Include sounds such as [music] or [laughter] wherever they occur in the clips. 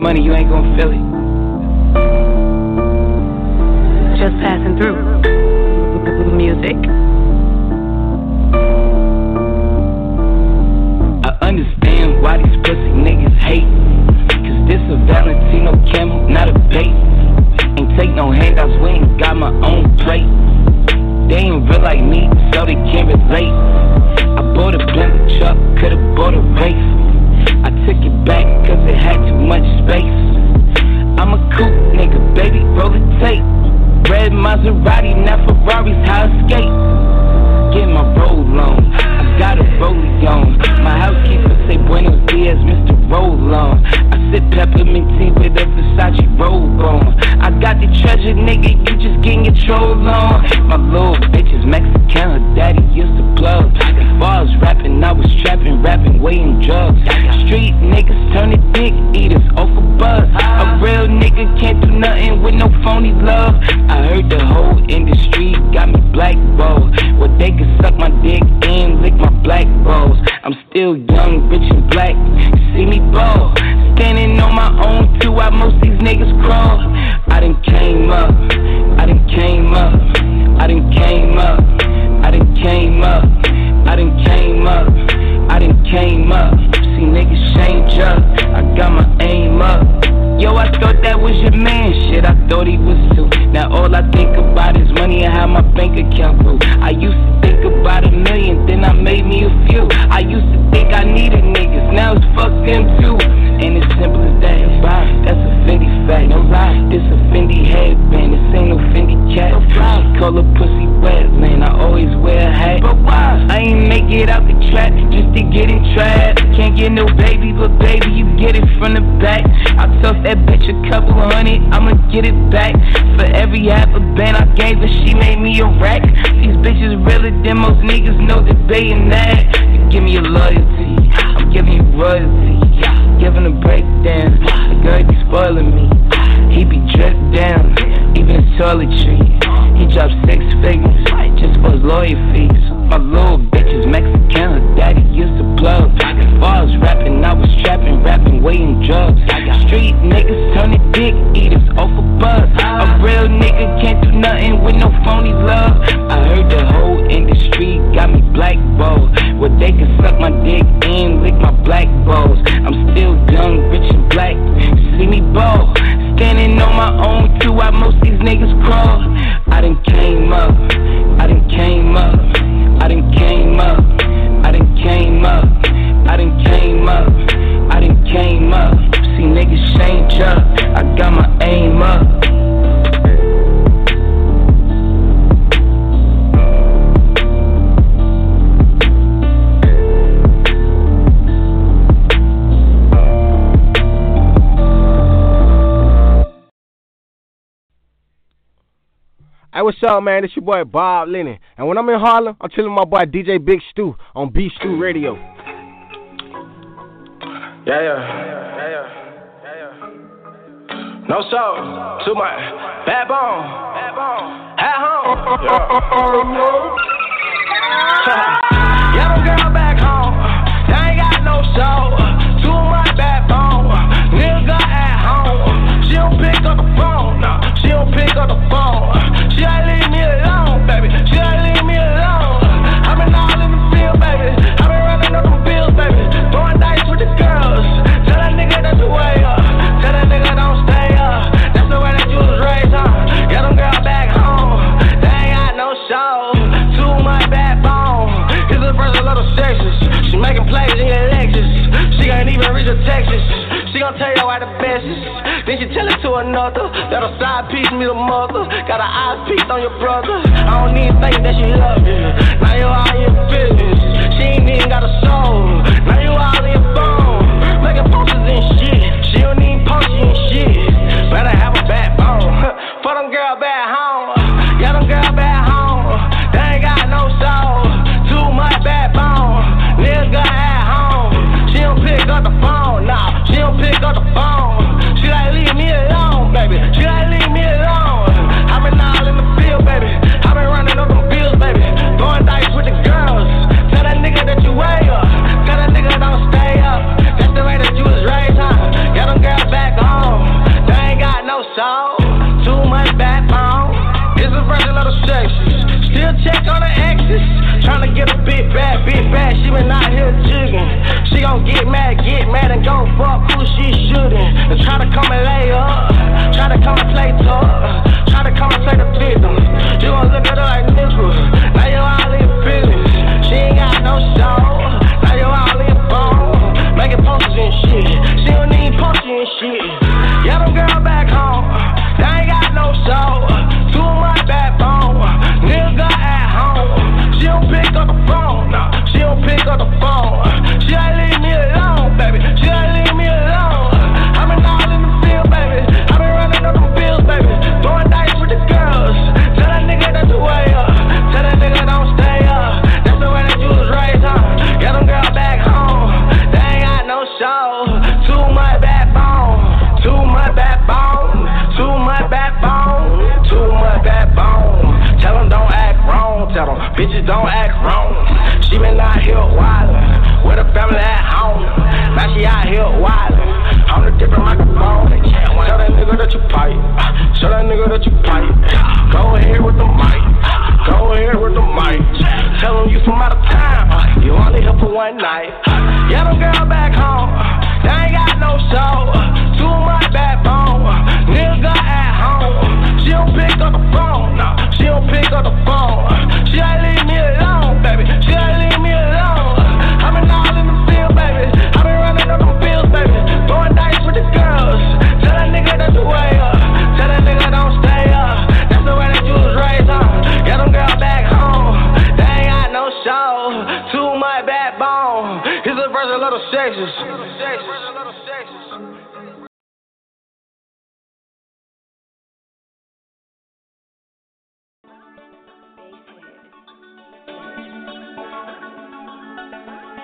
Money, you ain't gonna feel it. Just passing through. Music. I understand why these pussy niggas hate. Cause this a Valentino camel, not a bait. Ain't take no handouts, we ain't got my own plate. They ain't real like me, so they can't relate. I bought a Bentley truck, could've bought a race. I took it back cause it had too much space. I'm a cool nigga, baby, roll the tape. Red Maserati, not Ferraris, how I. Get my roll on, I got a rollie on. My housekeeper say Buenos Dias, Mr. Roll on. I sip peppermint tea with a Versace robe on. I got the treasure, nigga, you just getting your troll on. My little bitch is Mexican, her daddy used to plug. As far as rapping, I was trapping, rapping, weighing drugs. Street niggas turn to dick eaters off a buzz. A real nigga can't do nothing with no phony love. I heard the whole industry got me blackballed. Well, they can suck my dick and lick my black balls. I'm still young, rich and black. See me ball. Standing on my own too, while most these niggas crawl. I done came up. I done came up. I done came up. I done came up. I done came up. I done came up. See niggas change up. I got my aim up. Yo, I thought that was your man. Shit, I thought he was too. Now all I think about is money and how my bank account grew. I used to think about a million, then I made me a few. I used them too. Ain't as simple as that. That's a Fendi fact. No lie, this a Fendi headband. This ain't no Fendi cat. She call her pussy wetland. I always wear a hat. But why? I ain't make it out the trap just to get in trap. Can't get no baby, but baby, you get it from the back. I tossed that bitch a couple hundred, I'ma get it back. For every half a band I gave her, she made me a rack. These bitches realer than most niggas know debating that. You give me your loyalty, giving you royalty. Giving a breakdown, the girl be spoiling me. He be dripped down, even his toiletry. He dropped six figures just for his lawyer fees. My little bitch is Mexican, her daddy used to plug. As far as rapping, I was trapping, rapping, weighing drugs. Street niggas turning dick eaters off a buzz. A real nigga can't do nothing with no phony love. I heard the whole industry got me blackballed. Well, they can suck my dick and lick my black balls. I'm still young, rich and black. See me ball. Standing on my own too, while most these niggas crawl. I done came up. I done came up. I done came up. I done came up. I done came up. Came up. See niggas change up. I got my aim up. Hey, what's up, man? It's your boy Bob Lennon. And when I'm in Harlem, I'm chilling with my boy DJ Big Stew on B Stew Radio. Yeah, yeah. Yeah, yeah. No soul to my backbone. Backbone. At home. Yeah. Yellow girl back home. They ain't got no soul. To my backbone. Nigga at home. She don't pick up the phone. No, she don't pick up the phone. Don't that she bitches don't act wrong. She been out here wildin'. With her family at home. Now she out here wildin'. On a different microphone. Tell that nigga that you pipe. Tell that nigga that you pipe. Go ahead with the mic. Go ahead with the mic. Tell them you from out of town. You only here for one night. Yeah, them girl back home. They ain't got no soul.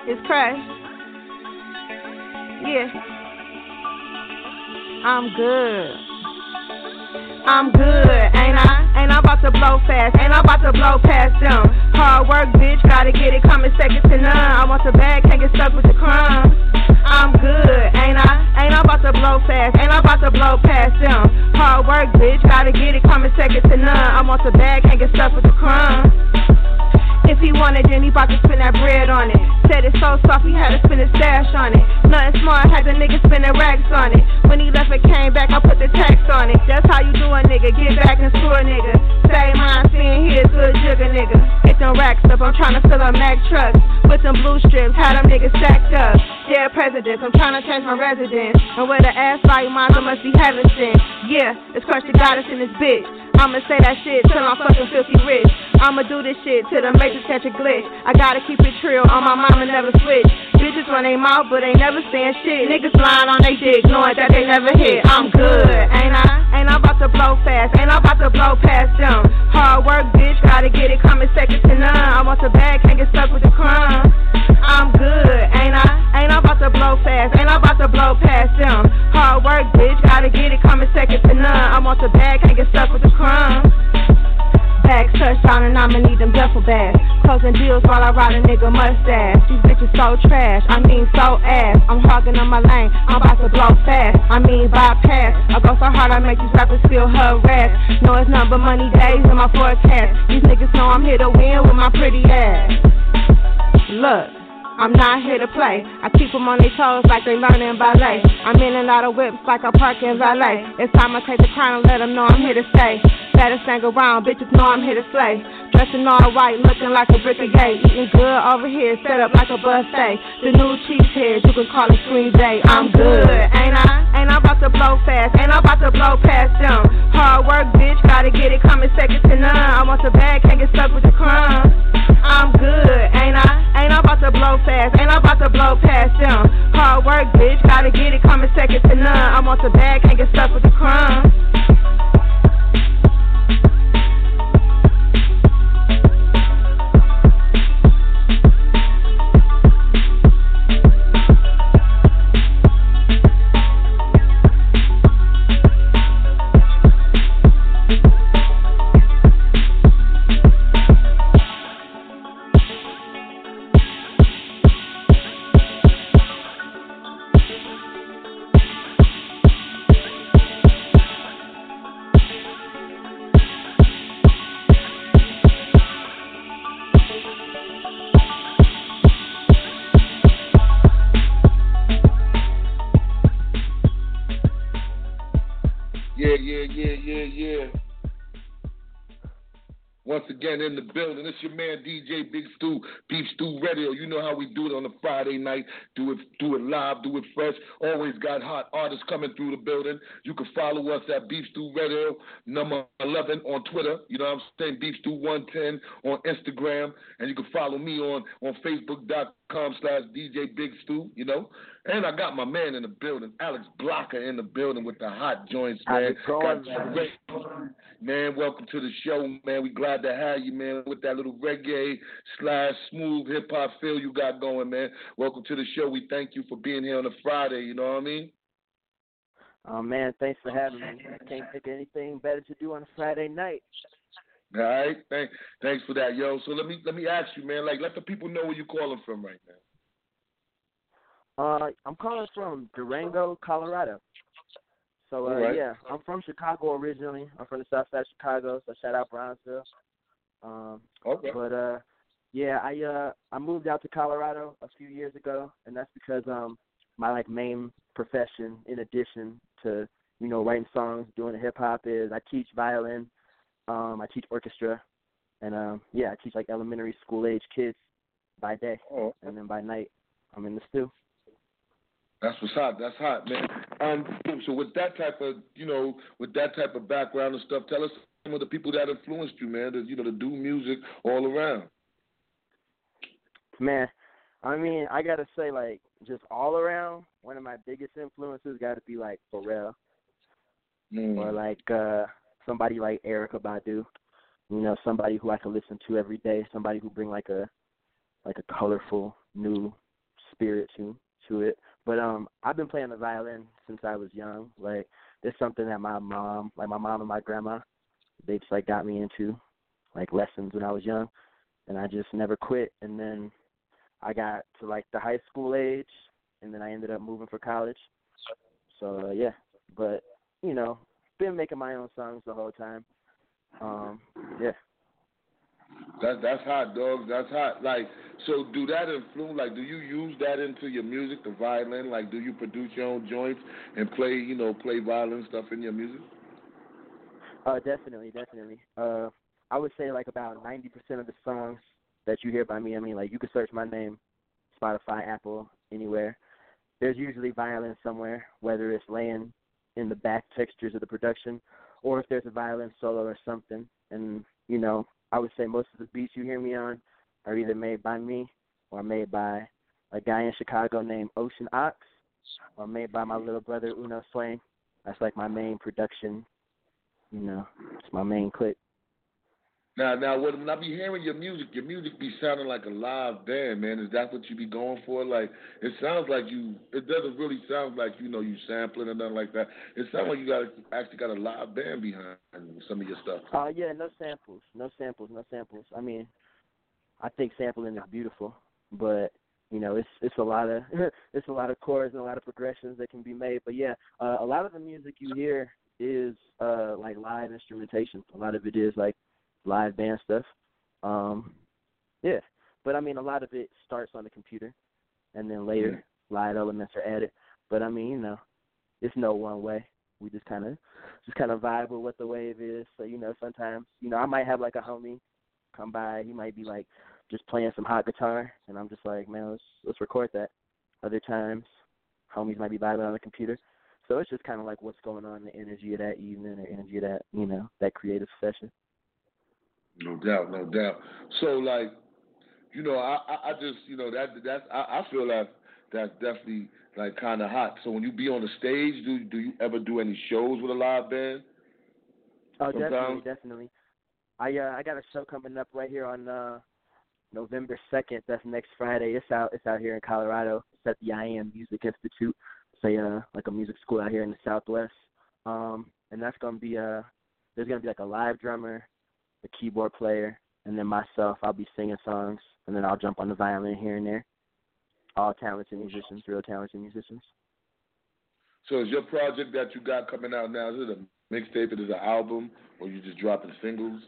It's Crash. Yeah. I'm good. I'm good, ain't I? Ain't I about to blow fast? Ain't I about to blow past them? Hard work, bitch, gotta get it coming second to none. I want the bag, can't get stuck with the crumbs. I'm good, ain't I? Ain't I about to blow fast? Ain't I about to blow past them? Hard work, bitch, gotta get it coming second to none. I want the bag, can't get stuck with the crumbs. If he wanted, then he bout to spend that bread on it. Said it's so soft, he had to spend his stash on it. Nothing smart, had the nigga spending racks on it. When he left and came back, I put the tax on it. That's how you do a nigga, get back and screw a nigga. Same mind, seeing here, good jigger nigga. Hit them racks up, I'm trying to fill up Mac trucks. With them blue strips, had them niggas stacked up. Dear presidents, I'm trying to change my residence. And where the ass mine, I must be heaven sent. Yeah, it's crush the goddess in this bitch. I'ma say that shit till I'm fucking filthy rich. I'ma do this shit till the matrix catch a glitch. I gotta keep it trill on my mama never switch. Bitches run they mouth, but they never saying shit. Niggas lying on they dick, knowing that they never hit. I'm good, ain't I? Ain't I about to blow fast? Ain't I about to blow a nigga mustache. These bitches so trash, I mean so ass. I'm hogging on my lane, I'm about to blow fast. I mean bypass. I go so hard I make these rappers feel harassed. No, it's not but money days in my forecast. These niggas know I'm here to win with my pretty ass. Look. I'm not here to play. I keep them on their toes like they learning ballet. I'm in and out of whips like a park in valet. It's time I take the crown and let them know I'm here to stay. Better hang around, bitches know I'm here to slay. Dressing all white, looking like a gay. Eating good over here, set up like a buffet. The new cheesehead, you can call it Green Day. I'm good, ain't I? Ain't I about to blow fast? Ain't I about to blow past them? Hard work, bitch, gotta get it coming second to none. I want the bag, can't get stuck with the crumbs. I'm good, ain't I? Ain't I about to blow fast? Ain't I about to blow past them? Hard work, bitch, gotta get it coming second to none. I want the bag, can't get stuck with the crumbs. Again in the building, it's your man DJ Big Stew, Beef Stew Radio. You know how we do it on a Friday night. Do it, do it live, do it fresh. Always got hot artists coming through the building. You can follow us at Beef Stew Radio, number 11 on Twitter. You know what I'm saying? Beef Stew 110 on Instagram, and you can follow me on on Facebook.com slash DJ Big Stu, You know, and I got my man in the building, Alex Blocker in the building with the hot joints, man. going, Got man? Man, welcome to the show, man. We glad to have you, man, with that little reggae slash smooth hip hop feel you got going, man. Welcome to the show. We thank you for being here on a Friday. You know what I mean? Oh man, thanks for having me. I can't think of anything better to do on a Friday night. All right, thanks, thanks for that, yo. So let me let me ask you, man. Like, let the people know where you're calling from right now. Uh, I'm calling from Durango, Colorado. So uh, right. yeah, I'm from Chicago originally. I'm from the South Side of Chicago, so shout out Bronzeville. Um, Okay. but uh, yeah, I uh I moved out to Colorado a few years ago, and that's because um my like main profession, in addition to you know writing songs, doing the hip hop, is I teach violin. Um, I teach orchestra, and um yeah, I teach like elementary school age kids by day, Oh, and then by night I'm in the stew. that's what's hot. That's hot, man. Um, so with that type of, you know, with that type of background and stuff, tell us some of the people that influenced you, man. To, you know, to do music all around. Man, I mean, I gotta say, like, just all around, one of my biggest influences got to be like Pharrell Mm. or like uh somebody like Erykah Badu. You know, somebody who I can listen to every day. Somebody who bring like a like a colorful new spirit to to it. But um, I've been playing the violin since I was young. Like, it's something that my mom, like my mom and my grandma, they just like got me into, like lessons when I was young, and I just never quit. And then I got to like the high school age, and then I ended up moving for college. So uh, yeah, but you know, been making my own songs the whole time. Um, yeah. That's that's hot, dog. That's hot. Like, so do that influence? Like, do you use that into your music, the violin? Like, do you produce your own joints and play, you know, play violin stuff in your music? Uh, definitely, definitely. Uh, I would say like about ninety percent of the songs that you hear by me. I mean, like you can search my name, Spotify, Apple, anywhere. There's usually violin somewhere, whether it's laying in the back textures of the production, or if there's a violin solo or something. And you know, I would say most of the beats you hear me on are either made by me or made by a guy in Chicago named Ocean Ox, or made by my little brother Uno Swain. That's like my main production you know, it's my main clip. Now, now, when I be hearing your music, your music be sounding like a live band, man. Is that what you be going for? Like, it sounds like you. It doesn't really sound like you know you sampling or nothing like that. It sounds like you got actually got a live band behind some of your stuff. Uh yeah, no samples, no samples, no samples. I mean, I think sampling is beautiful, but you know, it's it's a lot of [laughs] it's a lot of chords and a lot of progressions that can be made. But yeah, uh, a lot of the music you hear is uh like live instrumentation. A lot of it is like live band stuff. Um yeah. But I mean a lot of it starts on the computer and then later live elements are added. But I mean, you know, it's no one way. we just kind of just kind of vibe with what the wave is. So you know, sometimes you know I might have like a homie come by. He might be like just playing some hot guitar, and I'm just like, man, let's let's record that. Other times, homies might be vibing on the computer. So it's just kind of like what's going on, the energy of that evening, or energy of that you know that creative session. No doubt, no doubt. So like, you know, I I, I just you know that that's I, I feel like that's definitely like kind of hot. So when you be on the stage, do do you ever do any shows with a live band? Oh, Sometimes? definitely, definitely. I uh I got a show coming up right here on uh November second. That's next Friday. It's out it's out here in Colorado. It's at the I Am Music Institute. It's a uh, like a music school out here in the Southwest. Um, and that's gonna be uh there's gonna be like a live drummer, a keyboard player, and then myself. I'll be singing songs, and then I'll jump on the violin here and there. All talented musicians, real talented musicians. So is your project that you got coming out now? Is it a mixtape? Is it an album, or you just dropping singles?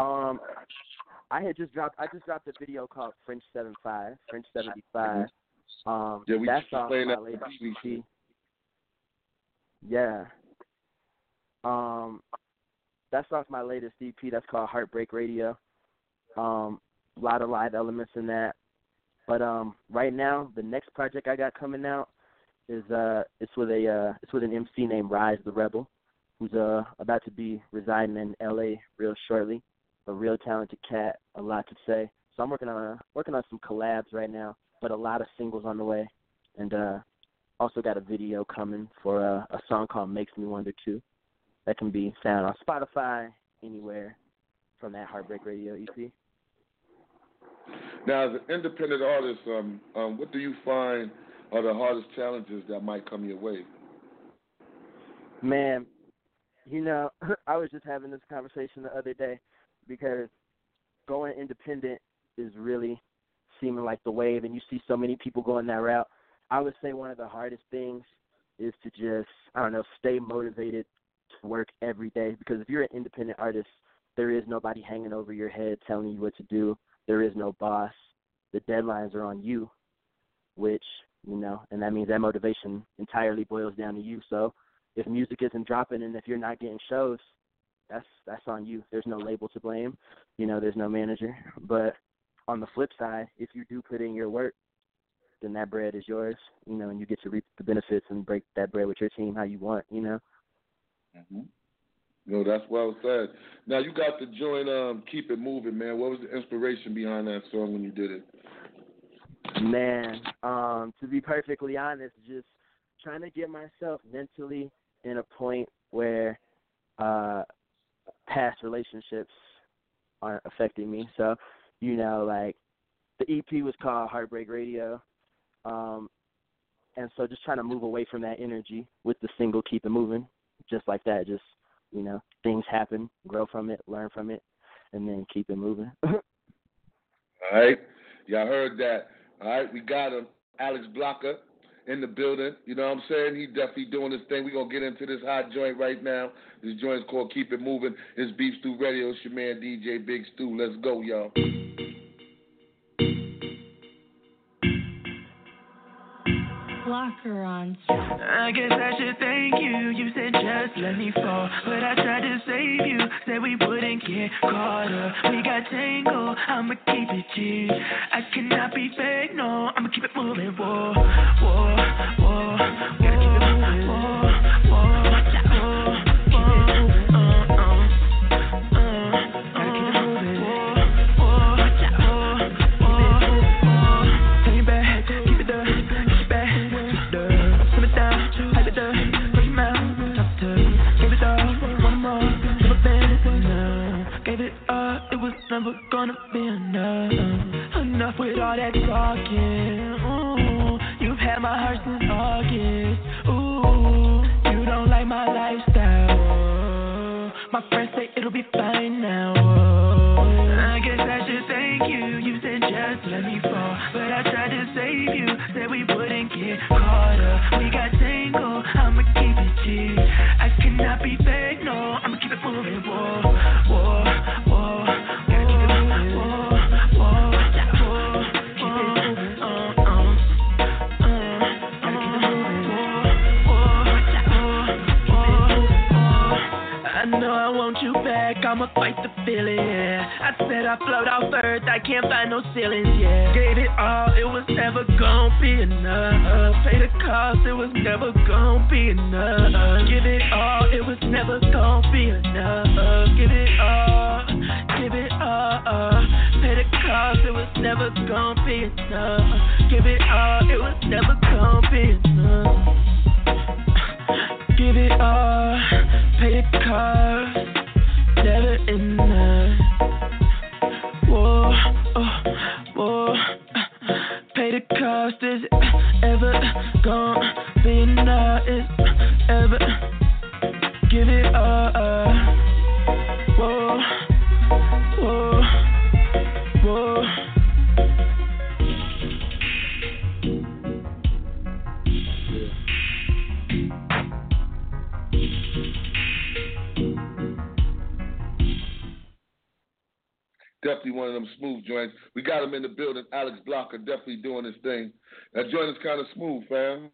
Um, I had just dropped. I just dropped a video called French Seven Five, French Seventy Five. Um, Yeah, we that's off playing my that latest last week. EP. Yeah. Um, that's off my latest EP. That's called Heartbreak Radio. Um, a lot of live elements in that. But um, right now, the next project I got coming out is uh, it's with a uh, it's with an MC named Rise the Rebel, who's uh about to be residing in L.A. real shortly. A real talented cat, a lot to say. So I'm working on working on some collabs right now, but a lot of singles on the way, and uh, also got a video coming for uh, a song called "Makes Me Wonder" too. That can be found on Spotify anywhere from that Heartbreak Radio E EP. Now, as an independent artist, um, um, what do you find are the hardest challenges that might come your way? Man, you know, [laughs] I was just having this conversation the other day because going independent is really seeming like the wave, and you see so many people going that route. I would say one of the hardest things is to just, I don't know, stay motivated to work every day because if you're an independent artist, there is nobody hanging over your head telling you what to do. There is no boss. The deadlines are on you, which, you know, and that means that motivation entirely boils down to you. So if music isn't dropping and if you're not getting shows, that's that's on you. There's no label to blame. You know, there's no manager. But on the flip side, if you do put in your work, then that bread is yours, you know, and you get to reap the benefits and break that bread with your team how you want, you know. Mm-hmm. No, that's well said. Now you got to join um Keep It Moving, man. What was the inspiration behind that song when you did it? Man, um, to be perfectly honest, just trying to get myself mentally in a point where uh past relationships aren't affecting me. So, you know, like the EP was called Heartbreak Radio. Um and so just trying to move away from that energy with the single Keep It Moving. Just like that, just you know, things happen, grow from it, learn from it, and then keep it moving. [laughs] All right. Y'all heard that. All right, we got him. Alex Blocker in the building. You know what I'm saying? He definitely doing his thing. We're going to get into this hot joint right now. This joint is called Keep It Moving. It's Beef Stew Radio. It's your man DJ Big Stew. Let's go, y'all. Blocker on. I guess I should thank you. You said just let me fall, but I tried to save you. Said we wouldn't get caught up. We got tangled. I'ma keep it G. I cannot be fake. No, I'ma keep it moving. Whoa, whoa, whoa. Gonna be enough. Enough with all that talking. Ooh, you've had my heart since August. Ooh, you don't like my lifestyle. My friends I said I float off earth, I can't find no ceilings, yeah. Gave it all, it was never gonna be enough. Pay the cost, it was never gonna be enough. Give it all, it was never gonna be enough. Give it all, give it all. Pay the cost, it was never gonna be enough. Give it all, it was never gonna be enough. Give it all, pay the cost, Definitely doing his thing. That joint is kind of smooth, fam.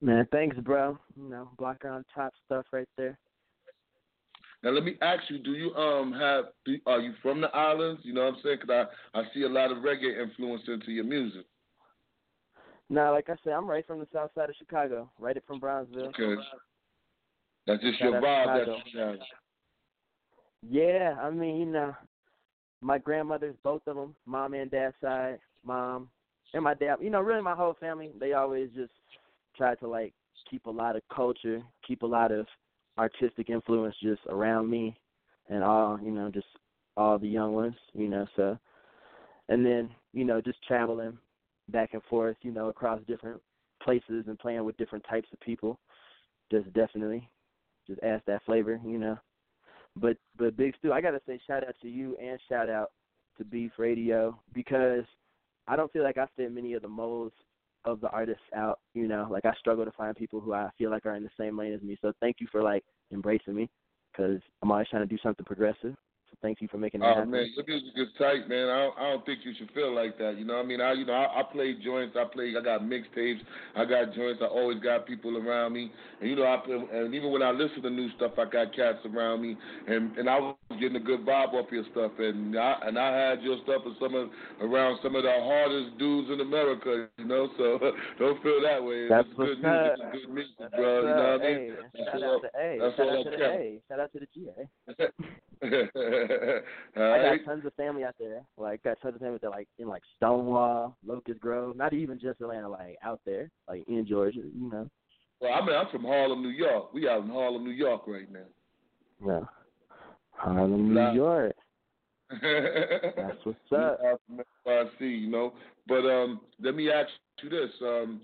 Man, thanks, bro. You know, blocker on top stuff right there. Now let me ask you: Do you um have? Do, are you from the islands? You know what I'm saying? Because I I see a lot of reggae influence into your music. Nah, like I said, I'm right from the south side of Chicago, right it from Bronzeville. Okay. That's just Shout your vibe Chicago. that you have. Yeah, I mean, you know, my grandmothers, both of them, mom and dad side, mom and my dad. You know, really my whole family. They always just try to like keep a lot of culture, keep a lot of artistic influence just around me, and all you know, just all the young ones. You know, so and then you know, just traveling back and forth, you know, across different places and playing with different types of people. Just definitely, just adds that flavor, you know. But but Big Stu, I gotta say shout out to you and shout out to Beef Radio because I don't feel like I fit many of the molds of the artists out. You know, like I struggle to find people who I feel like are in the same lane as me. So thank you for like embracing me because I'm always trying to do something progressive. So thank you for making that Oh happen. man, your music is tight, man. I don't, I don't think you should feel like that. You know what I mean? I you know I, I play joints. I play. I got mixtapes. I got joints. I always got people around me. And you know I play, and even when I listen to new stuff, I got cats around me. And and I was getting a good vibe off your stuff. And I and I had your stuff with some of around some of the hardest dudes in America. You know, so [laughs] don't feel that way. That's it's good music. It's good music, bro. You know what I mean? Shout out to A. that's Shout out to that the counts. A. Shout out to the GA. [laughs] I got tons of family out there. Like got tons of family that like in like Stonewall, Locust Grove, not even just Atlanta, like out there, like in Georgia, you know. Well, I mean, I'm from Harlem, New York. We out in Harlem, New York right now. Yeah. Harlem. New York. [laughs] That's what's up. I see, you know. But um, let me ask you this: um,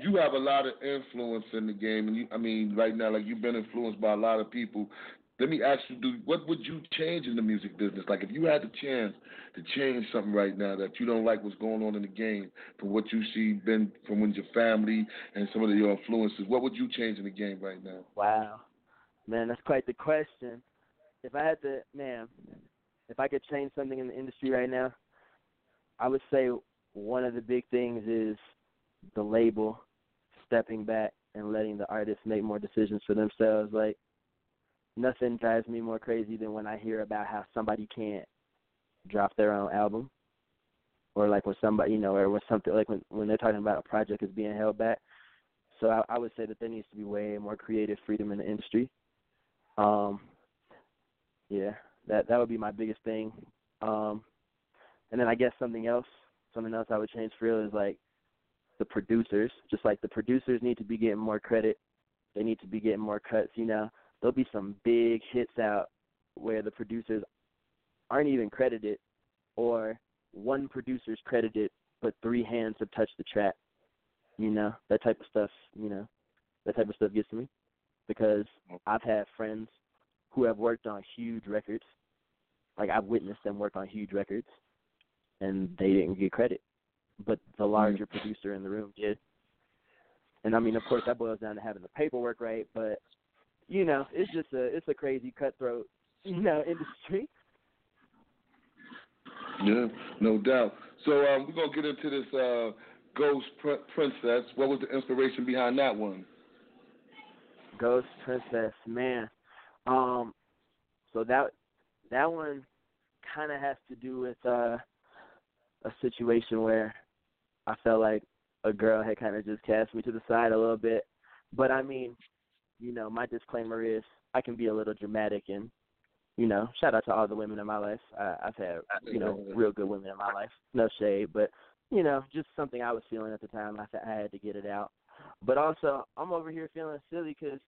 you have a lot of influence in the game, and you, I mean, right now, like you've been influenced by a lot of people. Let me ask you: Do what would you change in the music business? Like, if you had the chance to change something right now that you don't like what's going on in the game, from what you see, been from when your family and some of your influences, what would you change in the game right now? Wow. Man, that's quite the question. If I had to, man, if I could change something in the industry right now, I would say one of the big things is the label stepping back and letting the artists make more decisions for themselves. Like, nothing drives me more crazy than when I hear about how somebody can't drop their own album. Or like when somebody, you know, or when something like when when they're talking about a project is being held back. So I, I would say that there needs to be way more creative freedom in the industry. Um, yeah, that that would be my biggest thing. Um, and then I guess something else, something else I would change for real is like the producers. Just like the producers need to be getting more credit. They need to be getting more cuts. You know, there'll be some big hits out where the producers aren't even credited, or one producer's credited, but three hands have touched the track. You know, that type of stuff. You know, that type of stuff gets to me because I've had friends who have worked on huge records. Like I've witnessed them work on huge records, and they didn't get credit, but the hmm. larger producer in the room did. And I mean, of course, that boils down to having the paperwork right. But you know, it's just a it's a crazy cutthroat, [laughs] you know, industry. Yeah, no doubt. So um, we're gonna get into this uh, Ghost Pr- Princess. What was the inspiration behind that one? Ghost Princess, man. Um, so that that one kind of has to do with uh, a situation where I felt like a girl had kind of just cast me to the side a little bit. But I mean, you know, my disclaimer is I can be a little dramatic and, you know, shout out to all the women in my life. I, I've had, you know, real good women in my life. No shade, but you know, just something I was feeling at the time. I, I had to get it out. But also, I'm over here feeling silly because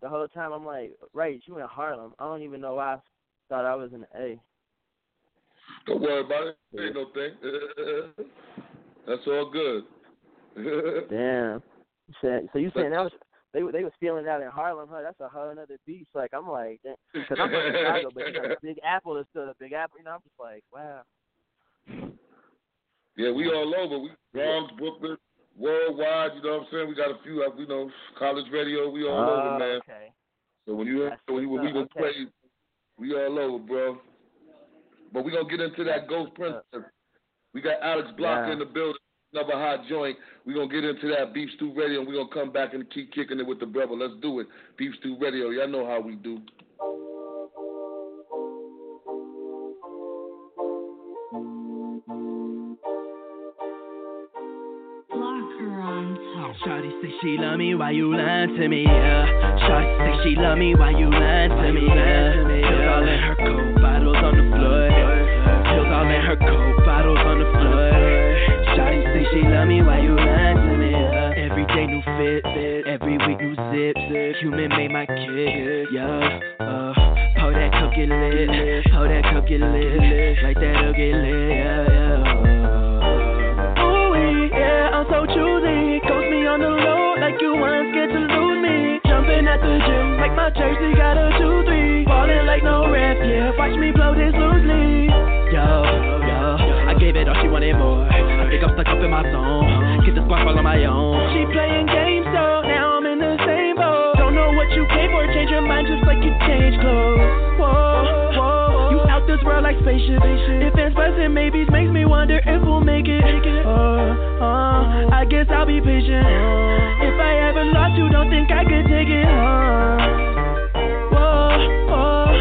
the whole time I'm like, right, you in Harlem. I don't even know why I thought I was in A. Don't worry about it. Ain't no thing. [laughs] That's all good. [laughs] Damn. So, so you saying that was they they was feeling that in Harlem, huh? That's a whole other beast. Like I'm like, because [laughs] I'm from Chicago, but you know, Big Apple is still a Big Apple. You know, I'm just like, wow. Yeah, we all over. We Bronx, Brooklyn, worldwide. You know what I'm saying? We got a few, uh, you know, college radio. We all Oh, over, man. okay. So when you That's when, you, when we gonna. Okay. play, we all over, bro. But we gonna get into that Ghost Princess. We got Alex Blocker Yeah. in the building. Another hot joint. We're gonna get into that Beef Stew Radio and we're gonna come back and keep kicking it with the brother. Let's do it. Beef Stew Radio. Y'all know how we do. Shawty say she love me, why you lying to me? Yeah. Shawty say she love me, why you lying to me? Yeah. Pills all in her coat, bottles on the floor. Pills all in her coat, bottles on the floor. Shawty say she love me, why you lying to me? Yeah. Every day new fit, every week new zips. Human made my kid, yeah. Uh, pour that cup get lit, pour that cup get lit, like that'll get lit, yeah, yeah. Ooh, yeah, I'm so choosy. Coach me on the road like you weren't scared to lose me. Jumping at the gym like my jersey got a 2-3. Falling like no ref, yeah. Watch me blow this loosely. Yo, yo, I gave it all, she wanted more. Think I'm stuck up in my zone. Get the spark all on my own. She playing games, so now I'm in the same boat. Don't know what you came for, change your mind just like you change clothes. Whoa, whoa, you out this world like spaceship. If it's pressing, maybe makes me wonder if we'll make it. Uh, uh, I guess I'll be patient. If I ever lost you, don't think I could take it. Uh, whoa, whoa.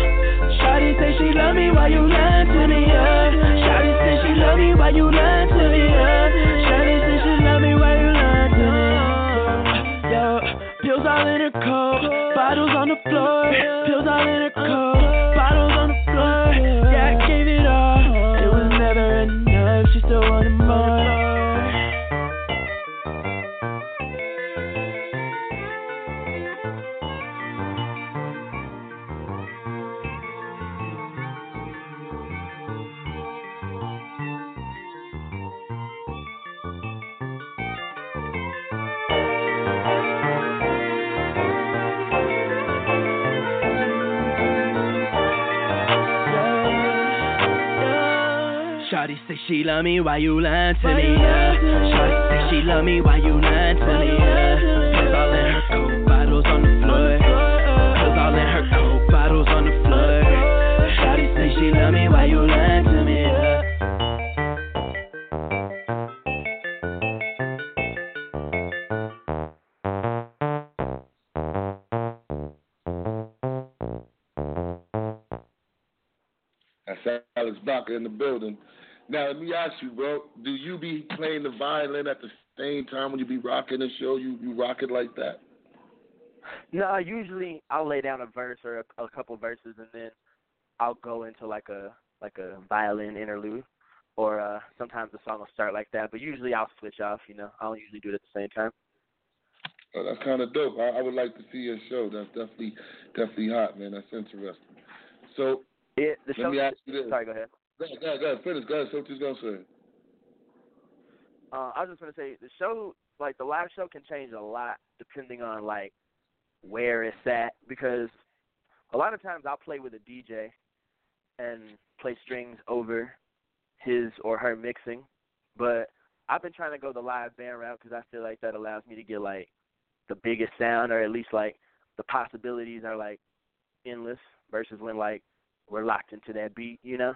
Shawty say she love me, why you lying to me? Yeah. Love me, why you lying to me? Yeah. Shawty say she love me, why you lying to me? Yo, pills all in her coat, bottles on the floor. Pills all in her coat, love me, why you lying to me? Yeah. Shawty say she love me, why you lying to me? Yeah. Pills all in her coat, bottles on the floor. Pills all in her coat, bottles on the floor. Shawty say she love me, why you lying to me? Playing the violin at the same time when you be rocking the show? You you rock it like that? No, usually I'll lay down a verse or a, a couple verses, and then I'll go into like a like a violin interlude, or uh sometimes the song will start like that. But usually I'll switch off. You know, I don't usually do it at the same time. Oh, that's kind of dope. I, I would like to see your show. That's definitely definitely hot, man. That's interesting. So It, the let show. me ask you this. Sorry, go ahead. Go ahead, go ahead, go ahead. Finish. Go ahead. Say what you was gonna say. Uh, I was just gonna say the show, like the live show, can change a lot depending on like where it's at because a lot of times I'll play with a DJ and play strings over his or her mixing, but I've been trying to go the live band route because I feel like that allows me to get like the biggest sound or at least like the possibilities are like endless versus when like we're locked into that beat, you know.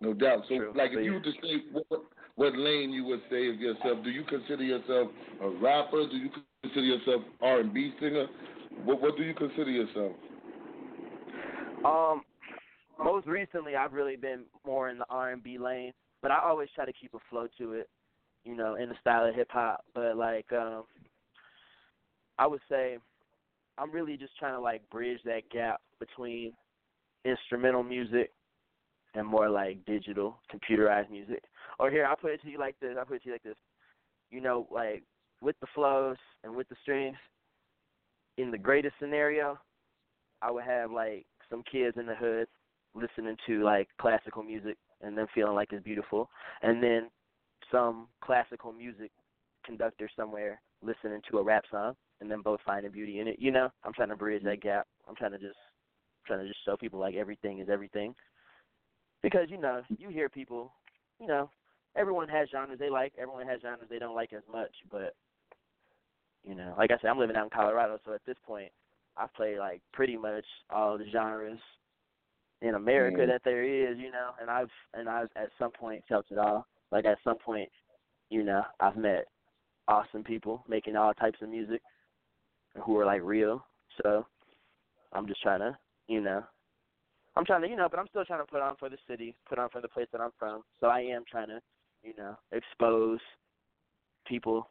No doubt. So, True. like, if you were to say what, what lane you would say of yourself, do you consider yourself a rapper? Do you consider yourself R and B singer? What What do you consider yourself? Um, most recently I've really been more in the R and B lane, but I always try to keep a flow to it, you know, in the style of hip hop. But like, um I would say I'm really just trying to like bridge that gap between instrumental music and more like digital, computerized music. Or here, I'll put it to you like this. I'll put it to you like this. You know, like with the flows and with the strings, in the greatest scenario, I would have like some kids in the hood listening to like classical music and then feeling like it's beautiful, and then some classical music conductor somewhere listening to a rap song and then both finding beauty in it. You know, I'm trying to bridge that gap. I'm trying to just trying to just show people like everything is everything. Because you know, you hear people, you know, everyone has genres they like, everyone has genres they don't like as much, but you know, like I said, I'm living out in Colorado, so at this point, I've played like pretty much all the genres in America Mhm. that there is, you know, and I've and I've at some point felt it all. Like at some point, you know, I've met awesome people making all types of music who are like real. So I'm just trying to, you know, I'm trying to, you know, but I'm still trying to put on for the city, put on for the place that I'm from. So I am trying to, you know, expose people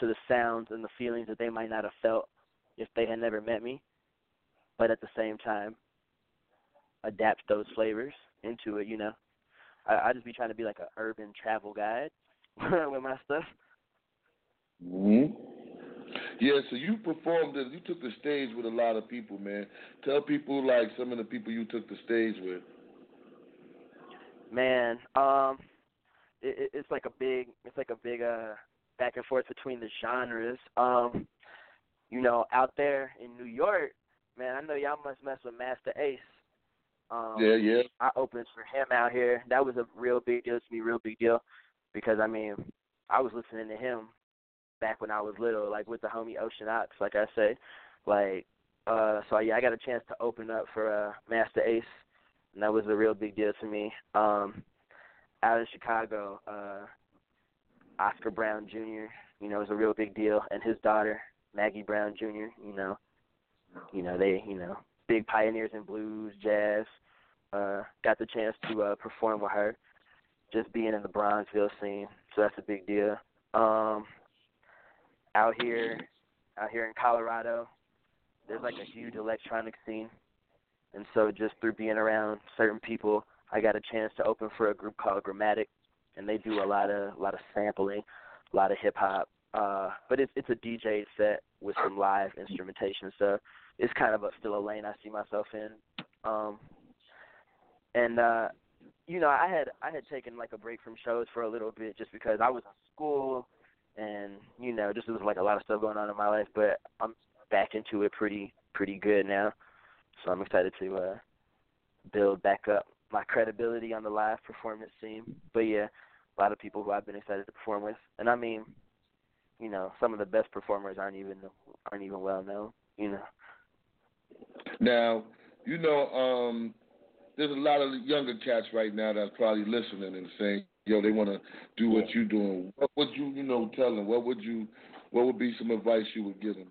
to the sounds and the feelings that they might not have felt if they had never met me. But at the same time, adapt those flavors into it, you know. I, I just be trying to be like an urban travel guide [laughs] with my stuff. hmm Yeah, so you performed it. You took the stage with a lot of people, man. Tell people like some of the people you took the stage with. Man, um, it, it, it's like a big, it's like a big uh back and forth between the genres. Um, you know, out there in New York, man, I know y'all must mess with Masta Ace. Um, Yeah, yeah. I opened for him out here. That was a real big deal to me, real big deal, because I mean, I was listening to him back when I was little, like with the homie Ocean Ox, like I say, like. Uh, so yeah, I got a chance to open up for uh, Masta Ace, and that was a real big deal to me. Um, out in Chicago, uh, Oscar Brown Jr. You know, was a real big deal, and his daughter Maggie Brown Jr. You know, you know they, you know, big pioneers in blues, jazz. Uh, got the chance to uh, perform with her, just being in the Bronzeville scene, so that's a big deal. Um, out here, out here in Colorado, there's like a huge electronic scene, and so just through being around certain people, I got a chance to open for a group called Gramatik, and they do a lot of a lot of sampling, a lot of hip hop. Uh, but it's it's a DJ set with some live instrumentation, so it's kind of a, still a lane I see myself in. Um, and uh, you know, I had I had taken like a break from shows for a little bit just because I was in school, and you know, just was like a lot of stuff going on in my life. But I'm back into it pretty pretty good now, so I'm excited to uh, build back up my credibility on the live performance scene. But yeah, a lot of people who I've been excited to perform with, and I mean, you know, some of the best performers aren't even aren't even well known. You know. Now, you know, um, there's a lot of younger cats right now that's probably listening and saying, "Yo, they want to do what you're doing." What would you, you know, tell them? What would you, what would be some advice you would give them?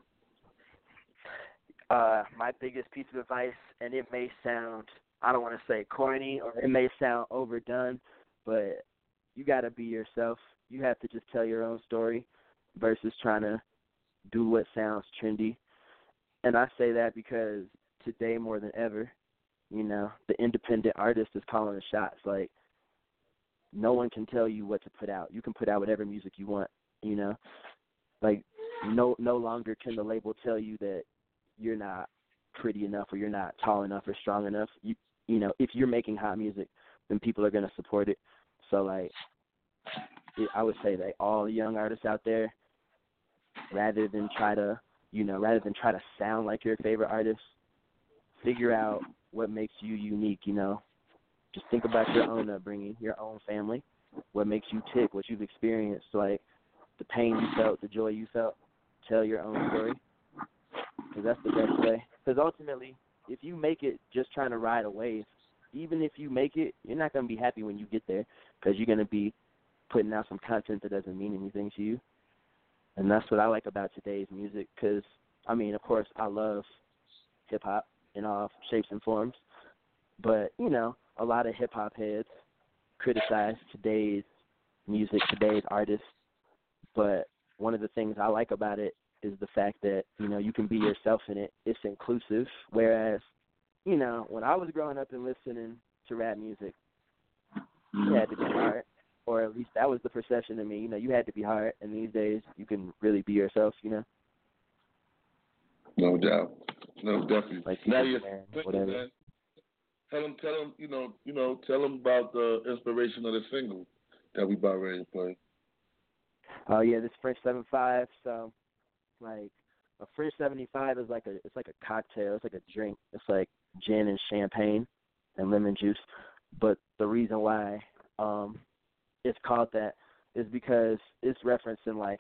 Uh, my biggest piece of advice, and it may sound, I don't want to say corny or it may sound overdone, but you got to be yourself. You have to just tell your own story versus trying to do what sounds trendy. And I say that because today more than ever, you know, the independent artist is calling the shots. Like, no one can tell you what to put out. You can put out whatever music you want, you know. Like, no no longer can the label tell you that you're not pretty enough or you're not tall enough or strong enough. You you know, if you're making hot music, then people are gonna support it. So like, I would say that all young artists out there, rather than try to you know, rather than try to sound like your favorite artist, figure out what makes you unique. You know, just think about your own upbringing, your own family, what makes you tick, what you've experienced, like the pain you felt, the joy you felt. Tell your own story because that's the best way. Because ultimately, if you make it just trying to ride a wave, even if you make it, you're not going to be happy when you get there because you're going to be putting out some content that doesn't mean anything to you. And that's what I like about today's music because, I mean, of course, I love hip hop in all shapes and forms. But you know, a lot of hip hop heads criticize today's music, today's artists. But one of the things I like about it is the fact that you know you can be yourself in it. It's inclusive. Whereas, you know, when I was growing up and listening to rap music, you had to be hard, or at least that was the perception to me. You know, you had to be hard, and these days you can really be yourself. You know. No doubt. No, definitely. Like now you you're whatever. man. Tell them, tell them, you know, you know, tell them about the inspiration of the single that we about ready to play. Oh yeah, this French seven five. So, like, a French seventy five is like a it's like a cocktail. It's like a drink. It's like gin and champagne and lemon juice. But the reason why um it's called that is because it's referencing like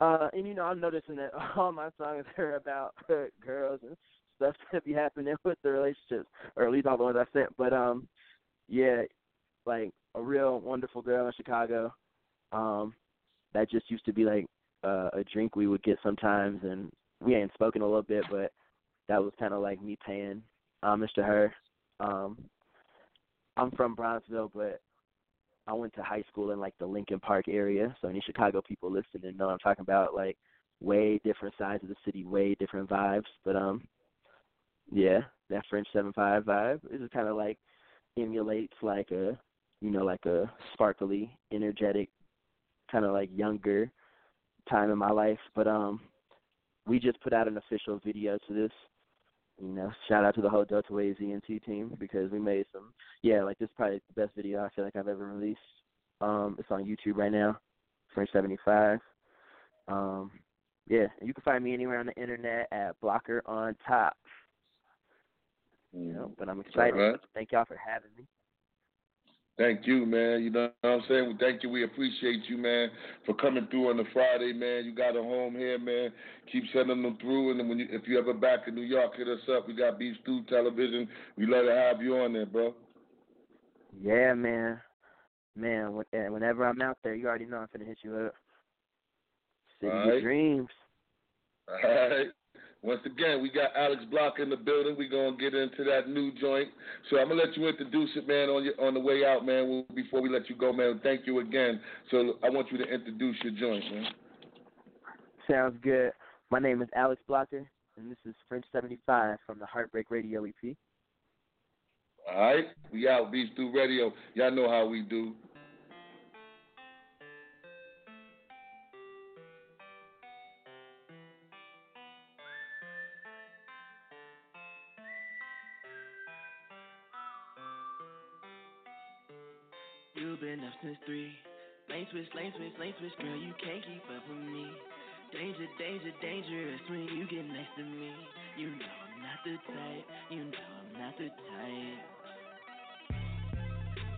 uh and you know I'm noticing that [laughs] all my songs are about [laughs] girls and stuff that [laughs] be happening with the relationships, or at least all the ones I sent. But um yeah, like a real wonderful girl in Chicago. Um that just used to be like uh, a drink we would get sometimes, and we ain't spoken a little bit, but that was kind of like me paying homage to her. Um, I'm from Bronzeville, but I went to high school in like the Lincoln Park area, so any Chicago people listening know I'm talking about like way different sides of the city, way different vibes. But um, yeah, that French Seven Five vibe is kind of like emulates like a you know like a sparkly, energetic kind of like younger time in my life. But um, we just put out an official video to this. You know, shout out to the whole Delta Wave ZNT team because we made some. Yeah, like this is probably the best video I feel like I've ever released. Um, it's on YouTube right now, French seventy five. Um, yeah, you can find me anywhere on the internet at Blocker on Top. You know, mm-hmm. but I'm excited. Right. Thank y'all for having me. Thank you, man. You know what I'm saying? Well, thank you. We appreciate you, man, for coming through on the Friday, man. You got a home here, man. Keep sending them through, and then when you, if you ever back in New York, hit us up. We got Beef Stew Television. We love to have you on there, bro. Yeah, man. Man, eh, whenever I'm out there, you already know I'm going to hit you up. City All of right. Dreams. All right. Once again, we got Alex Block in the building. We're gonna get into that new joint. So I'm gonna let you introduce it, man, on your on the way out, man. Before we let you go, man. Thank you again. So I want you to introduce your joint, man. Sounds good. My name is Alex Blocker, and this is French 75 from the Heartbreak Radio EP. All right, we out. Beast through radio. Y'all know how we do. Been up since three. Lane switch, lane switch, lane switch, girl, you can't keep up with me. Danger, danger, dangerous when you get next to me. You know I'm not the type, you know I'm not the type.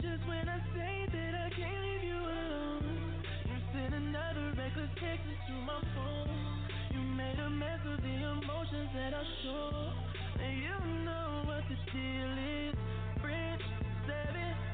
Just when I say that I can't leave you alone, you send another reckless text to my phone. You made a mess of the emotions that I show, and you know what the deal is. French seven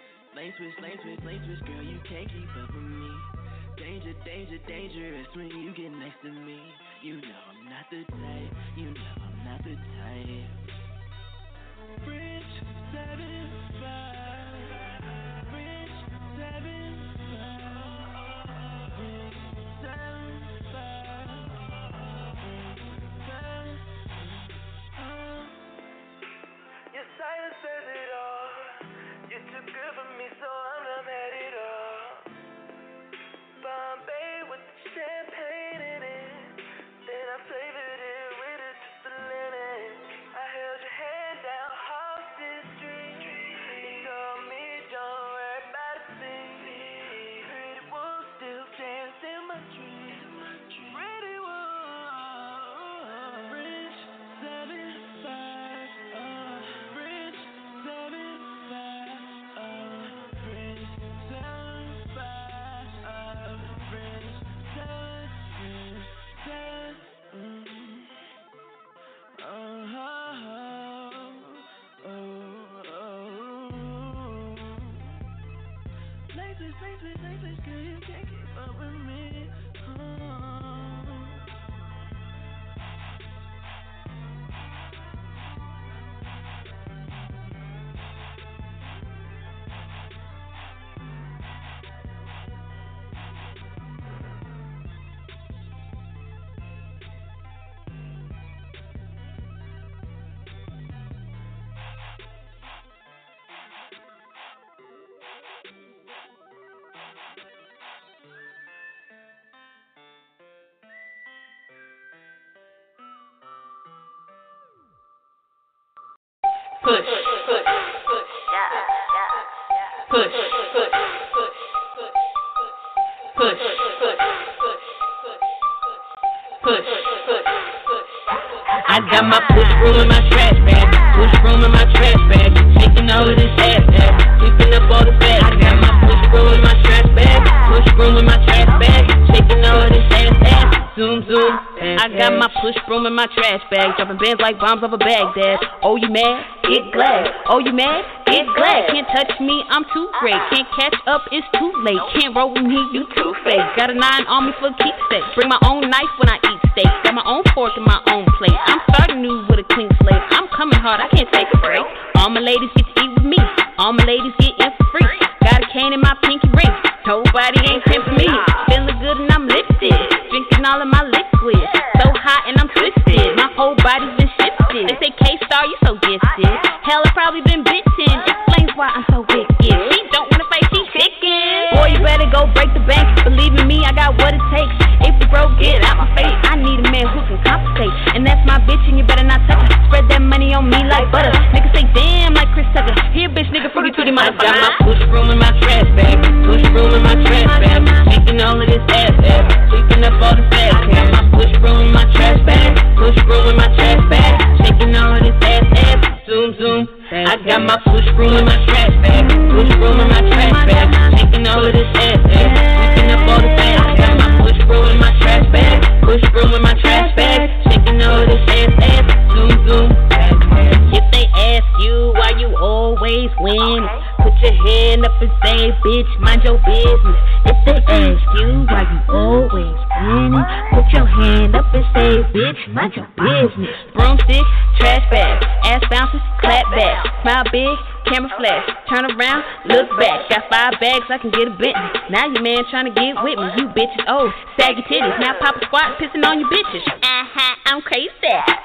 Lane switch, lane switch, lane switch, girl, you can't keep up with me. Danger, danger, dangerous when you get next to me. You know I'm not the type, you know I'm not the type. French seven five, French seven five, seven five, five. Your silence says it all. You're good for me, so I'm not mad at all. Bombay Baby push, push, push, push, push, push, push, push. I got my push room in my trash bag, push room in my trash bag, shaking all of this ass bag, sweeping up all the fat. I got my push room in my trash bag, push room in my trash bag, shaking all of this ass bag zoom, zoom. I got my push broom in my trash bag, dropping bands like bombs off a Baghdad. Oh, you mad? Get glad. Oh you mad? Get glad. Can't touch me, I'm too great. Can't catch up, it's too late. Can't roll with me, you too fake. Got a nine on me for keepsake. Bring my own knife when I eat steak. Got my own fork and my own plate. I'm starting new with a clean slate. I'm coming hard, I can't take a break. All my ladies get to eat with me. All my ladies get in for free. Got a cane in my pinky ring. Nobody ain't tempting me. Feeling good and I'm lifted. Drinking all of my liquids. So hot and I'm twisted. My whole body's been shifted. They say K-Star, you so gifted. Hell, I probably been bitten. Explains why I'm so wicked. She don't wanna fight, she chicken. Boy, you better go break the bank. Believe in me, I got what it takes. If you broke, get out my face. I need a man who can compensate. And that's my bitch, and you better not touch her. Spread that money on me like butter. Niggas say damn like Chris Tucker. Here, bitch, nigga, freaky tootie, my I got my push broom in my trash bag. Push broom in my trash bag. Shaking all of this ass, ass. Sweeping up all the fat. I got my push broom in my trash bag. Push broom in my trash bag. Shaking all this ass, ass. Zoom, zoom. I got my push broom in my trash bag. Push broom in my trash bag. Shaking all of this ass, ass. Sweeping up all the fat. I got my push broom in my trash bag. Push broom in my trash bag. Shaking all of this ass, ass. Zoom, zoom. If they ask you why you always win, put your hand up and say, bitch, mind your business. If they ask you why you always winning, put your hand up and say, bitch, mind your business. Broomstick, trash bag, ass bounces, clap back, smile big, camera flash, turn around, look back. Got five bags, I can get a Bentley. Now your man trying to get with me, you bitches oh, saggy titties. Now pop a squat, pissing on you bitches. Uh huh, I'm crazy.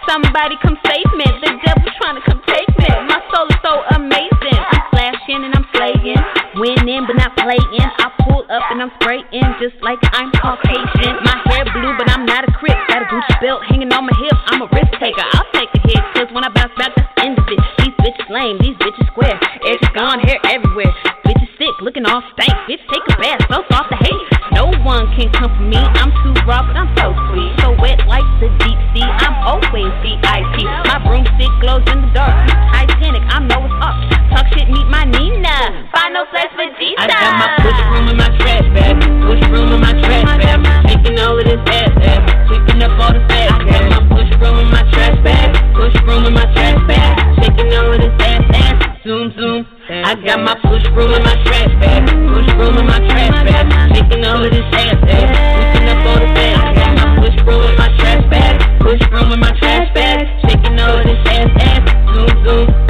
Somebody come save me. The devil trying to come take me. My soul is so amazing. I'm flashing and I'm slaying, winning but not playing. I pull up and I'm spraying just like I'm Caucasian. My hair blue, but I'm not a crip. Got a Gucci belt hanging on my hip. I'm a risk taker. I'll take a hit, cause when I bounce back, that's end of it. These bitches lame, these bitches square. Edges gone, hair everywhere. Sick, looking all stank. Bitch, take a bath, so off the hate. No one can come for me. I'm too raw, but I'm so sweet. So wet like the deep sea. I'm always VIP. My broomstick glows in the dark. Titanic, I know it's up. Talk shit, meet my Nina. Find no place for Dita. I got my push broom in my trash bag. Push broom in my trash bag. Taking all of this ass ass. Sweeping up all the fat. I got my push broom in my trash bag. Push broom in my trash bag. Shaking all of this ass ass. Zoom zoom. I got my push broom in my trash bag. Push broom in my trash bag. Shaking all of this ass eh? ass. Sweeping up all the. I got my push broom in my trash bag. Push broom in my trash bag. Shaking all of this ass ass. Zoom zoom.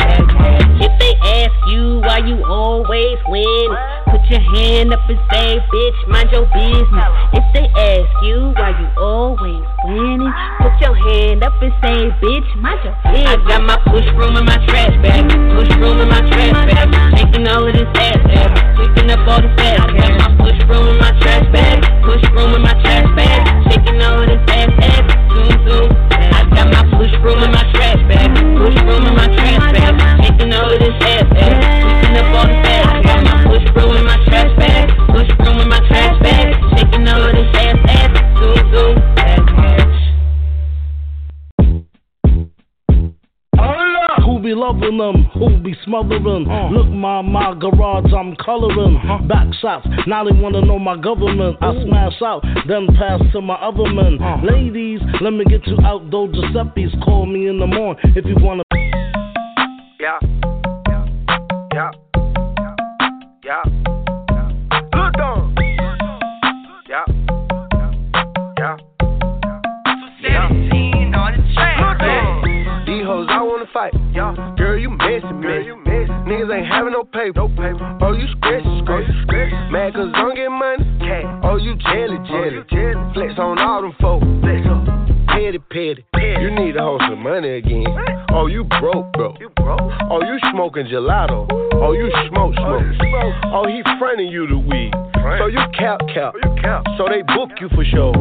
Ask you why you always win, put your hand up and say, bitch, mind your business. If they ask you why you always winning, put your hand up and say, bitch, mind your business. I got my push broom in my trash bag, push broom in my trash bag, taking all of this ass ass, sweeping up all the fat. I got my push broom in my trash bag, push broom in my trash bag, shaking all of this ass ass, zoom zoom. I got my push broom in my trash bag, push broom in my trash bag, taking all of this ass my push broom in my trash bag, push broom my trash bag, shaking all of this ass ass, zoom zoom. Who be loving them? Who be smothering? Uh. Look, my my garage, I'm coloring. Uh-huh. Back shots, now they wanna know my government. I smash out, then pass to my other men. Uh. Ladies, let me get you out, though Giuseppe's. Call me in the morning if you wanna. Fight. Girl, you messy, man. Niggas ain't having no paper. No paper. Oh, you scratchy, scratchy. Oh, Mad cause I don't get money. Oh, oh, you jelly, jelly. Flex on all them folks. Flex on. Petty, petty. You need to hold some money again. Oh, you broke, bro. Oh, you smoking gelato. Oh, oh, you smoke, smoke. Oh, he fronting you the weed. So you cap, cap. So they book you for sure.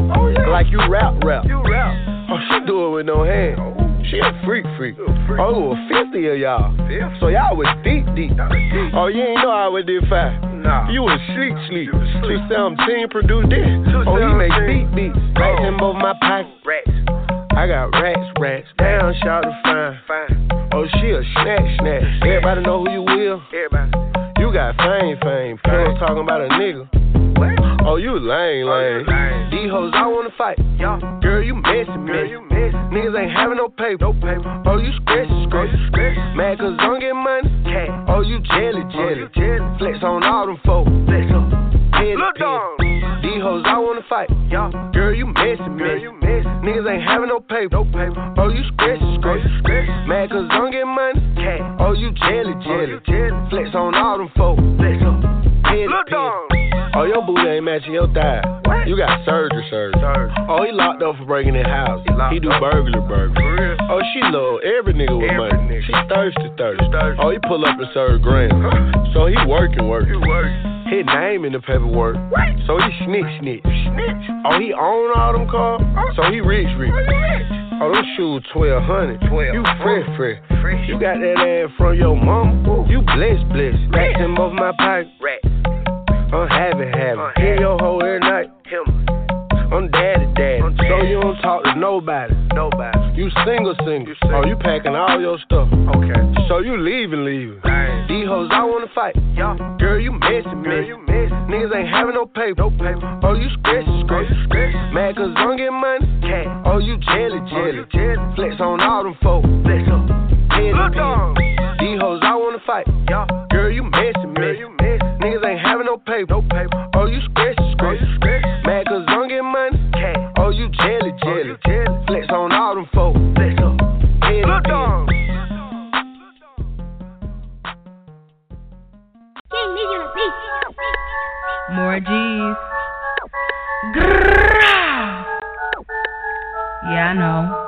Like you rap, rap. Oh, she do it with no hand. She a freak, freak. Oh, 50 of y'all. So y'all was deep, deep. Oh, you ain't know I was did five. Nah. You was sleep, sleep. 217 produced this. Oh, he make beat, beat. Oh. Racks in both my pockets. Rats. I got rats, rats. Down, shout to fine. Oh, she a snack, snack. Everybody know who you will. Everybody. You got fame, fame. Pills talking about a nigga. Oh, oh, you lame, lame. These hoes I wanna fight. Girl, you messy, messy. Niggas ain't having no paper. No paper. Oh, you scratchy, oh, scratchy. Mad cause don't get money. Cat. Oh, you jelly, oh, jelly. Flex on all them folks. Flex on. Look These hoes I wanna fight. Girl, you messy, messy. Niggas ain't having no paper. No paper. Oh, you scratchy, scratchy. Mad cause don't get money. Oh, you jelly, jelly. Flex on all them folks. Flex on. Look Oh, your booty ain't matching your thigh. What? You got surgery, surgery. Oh, he locked up for breaking in house. He, he do burglar, burglar. Oh, she love every nigga with every money. Nigga. She thirsty, thirsty, thirsty. Oh, he pull up and serve grand. so he working, working. He working. His name in the paperwork. What? So he snitch, snitch. Snitch. Oh, he own all them cars. So he rich, rich. Oh, those shoes twelve hundred. Twelve. You fresh, fresh. fresh. You got that ass from your mom. You blessed, blessed. Racks him off my pipe. Racks. I'm having, having. Hear your hoe every night. I'm daddy, daddy. So you don't talk to nobody. Nobody. You single, single. You single. Oh, you packing all your stuff. Okay. So you leaving, leaving. Dang. These hoes I wanna fight. Yeah. Girl, you messy, messy. You messy. Niggas ain't having no paper. No paper. Oh, you scratchy, oh, scratchy. scratch. Mad cause don't get money. Cat. Oh, you jelly, jelly. Oh, you jelly. Flex on all them folks. Flex on. Look on. These hoes I wanna fight. Yeah. No paper. No paper. Oh, you scratchy, scratchy. scratchy. Mad cause don't get money. Cat. Oh, you jelly, jelly. Oh, you jelly. Flex on all them folks. Flex on. Look on. More G's. Grrrr. Yeah, I know.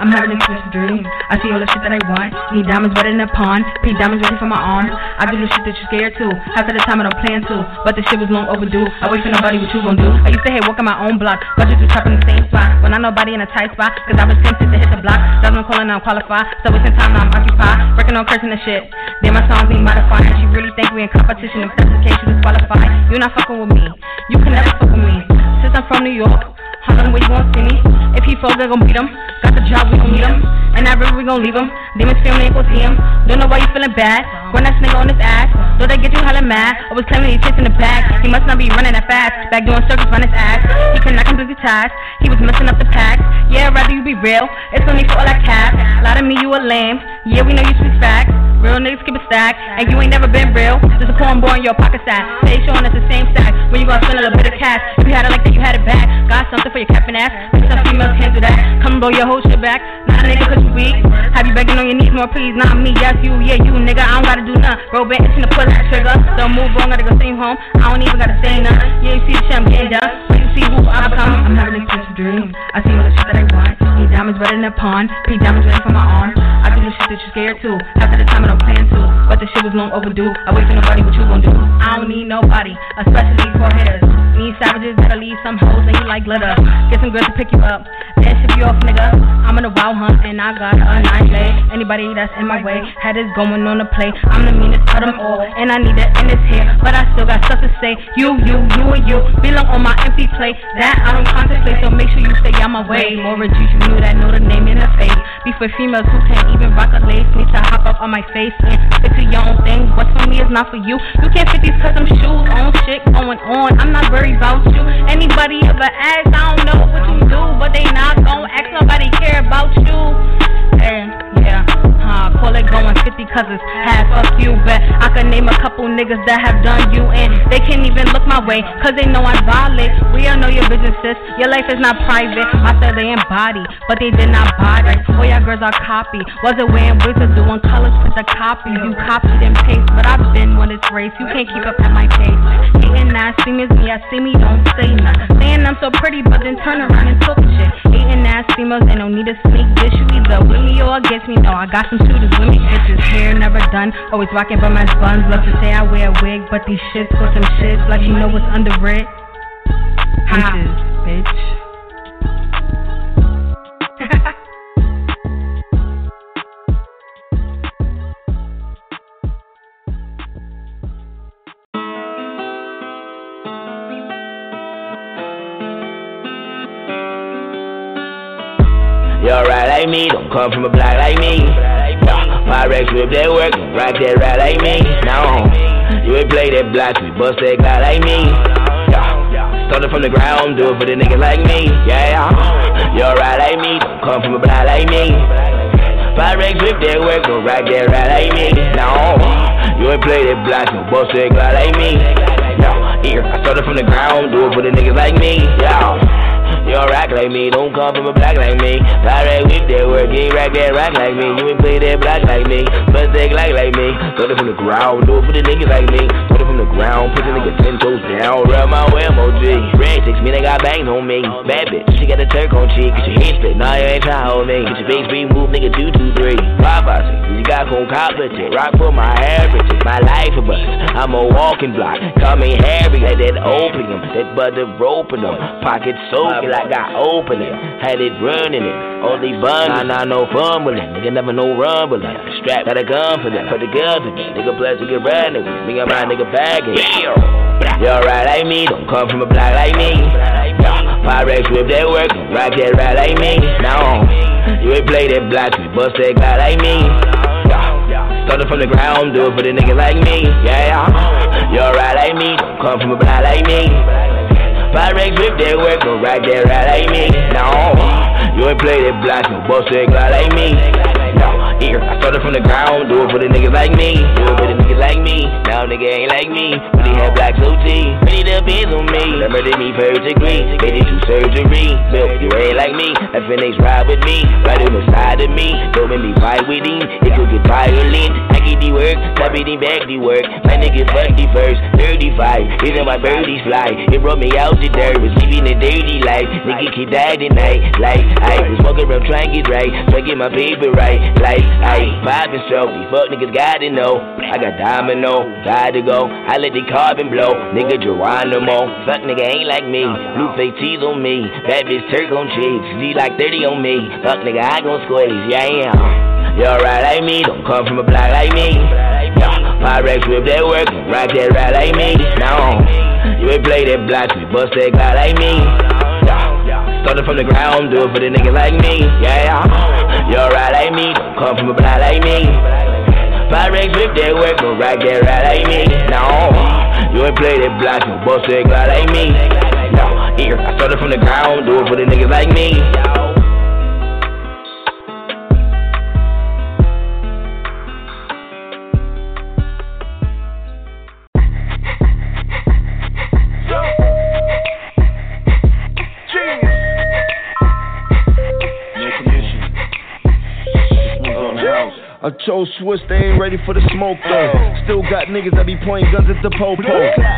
I'm having a twisted dream. I see all the shit that I want. Need diamonds better than a pawn. Pink diamonds ready for my arms. I do the shit that you're scared to. Half of the time I don't plan to. But the shit was long overdue. I wait for nobody, what you gon' do? I used to hate walking my own block. But just to trap in the same spot. When I'm nobody in a tight spot. Cause I was tempted to hit the block. Doesn't calling, I'm qualified. So wasting time, now I'm occupied. Working on cursing the shit. Then my songs need modified. And she really think we in competition. If that's the case, you disqualified. You not fucking with me. You can never fuck with me. Since I'm from New York. Hollering where you gon' see me. If he falls, I gon' beat him. Got the job, we gon' need him. And that river, we gon' leave him. Demons family ain't gon' see him. Don't know why you feeling bad. Run that nigga on his ass. Though they get you hella mad. I was claiming he chasing the bag. He must not be running that fast. Back doing circles on his ass. He cannot complete the task. He was messing up the pack. Yeah, rather you be real. It's only for all that cash. Lie to me, you a lame. Yeah, we know you speak facts. Real niggas keep a stack, and you ain't never been real. Just a poem boy in your pocket sack. They showing us the same stack. When you gonna spend a little bit of cash? You had it like that, you had it back. Got something for your capping ass. Some females can't do that. Come blow your whole shit back. Not a nigga cause you weak. Have you begging on your knees more, please? Not me, yes, you, yeah, you, nigga. I don't gotta do nothing. Roll back, itching to pull that trigger. Don't move on, gotta go same home. I don't even gotta say nothing. You see the shit I'm getting done. To see who I become. I'm having a twisted dream. I see all the shit that I want. Need diamonds better than a pawn. Pink diamonds ready for my arm. I do the shit that you're scared to. Half of the time I don't plan to. But the shit was long overdue. I wait for nobody, what you gon' do? I don't need nobody, especially for hitters. Need savages that'll leave some hoes and you like glitter. Get some girls to pick you up, then ship you off, nigga. I'm on a wild hunt and I got a nice leg. Anybody that's in my way, had this going on the play. I'm the meanest of them all, and I need to end this here. But I still got stuff to say. You, you, you, and you belong on my empty plate. That I don't contemplate, so make sure you stay out my way. More G's, you knew that, know the name in the face. Be for females who can't even rock a lace. Need to hop up on my face and fix it your own thing. What's for me is not for you. You can't fit these custom shoes on shit going on. I'm not worried about you. Anybody ever ask, I don't know what you do, but they not gon' ask. Nobody care about you. And yeah, huh, call it going 50 cousins had fuck you. Bet I could name a couple niggas that have done you, and they can't even look my way, cause they know I'm violate. We all know your business, sis. Your life is not private. I said they embody, but they did not bother. All y'all girls are copy. Wasn't wearing wigs or doing colors for the copy. You copied and paste, but I've been on this race. You can't keep up at my pace. Hating ass females, me, I see me, don't say nothing. Saying I'm so pretty, but then turn around and talk shit. Hating ass females, they don't need a sneak dish. You either with me or against me. No, I got some shooters with me. Bitches hair never done. Always rocking by my buns. Love to say I wear a wig, but these shits for some shits like you know what's under it. Ha, bitch. You alright like me, don't come from a block like me. Pyrex whip that work, rock that ride like me. No, you ain't play that block, we bust that guy like me. Yeah, started from the ground, do it for the nigga like me. Yeah, you alright like me, don't come from a block like me. Pyrex whip that work, don't rock that ride like me. No, you ain't play that block, you bust that guy like me. Yeah, here, I started from the ground, do it for the niggas like me. Yeah. You don't rock like me, don't come from a block like me. Direct whip that work, you ain't rock that rock like me. You ain't play that block like me, bust that like like me. Put it from the ground, do it for the niggas like me. Put it from the ground, put the nigga ten toes down. Rub my MOG. Red six, me, they got bangs on me. Bad bitch, she got a Turk on cheek. Get your head split, nah, you ain't tryna hold me. Get your face remove, nigga, two, two, three. Five, five, six, you got cold competence. Rock for my heritage, my life a bust. I'm a walking block. Call me Harry, like that opium. That butter roping them. Pocket soaking like I open it. Had it running it. Only bun, nah, nah, no it. Nigga never no rumbling. Strap got a gun for that. Put the gun for that. Nigga you get running with and my nigga bagging. You alright like me, don't come from a block like me. Yeah, Pyrex whip that work, rock that ride like me. No, you ain't play that block, we bust that guy like me. Yeah, started from the ground, do it for the nigga like me. Yeah, you alright like me, don't come from a block like me. Pyrex whip that work, don't rock that ride like me. No, you ain't play that block, you bust that guy like me. I started from the ground, do it for the niggas like me. Do it for the niggas like me. Now nigga ain't like me. Really have black OT. Really depends on me. Remember me first degree. Made it through surgery. Milk, you ain't like me. That Phoenix ride with me. Right on the side of me. Don't make me fight with him. It could get violent. I get the work. Stop it and back the work. My nigga fuck the first. 35. Reason my birdies fly. It brought me out the dirt. Was living a dirty life. Nigga keep dying at night. Like, I was walking around trying to get right. Trying to get my paper right. Like, I five and stroke. These fuck niggas gotta know. I got domino. Got to go. I let the carbon blow. Nigga Geronimo. Fuck nigga ain't like me. Blue face teeth on me. Bad bitch Turk on cheeks. G like 30 on me. Fuck nigga, I gon' squeeze. Yeah. You alright like me. Don't come from a block like me. Pyrex whip that work. Rock that ride like me. No. You ain't play that block. We bust that guy like me. Started from the ground. Do it for the nigga like me. Yeah, yeah. You alright like me. Don't come from a block like me. Pyrex whip that work, go rock that ride like me. No, you ain't play that block, you bust that guy like me. No, here, I started from the ground, do it for the niggas like me. Chose Swiss, they ain't ready for the smoke though. Still got niggas that be pointing guns at the popo.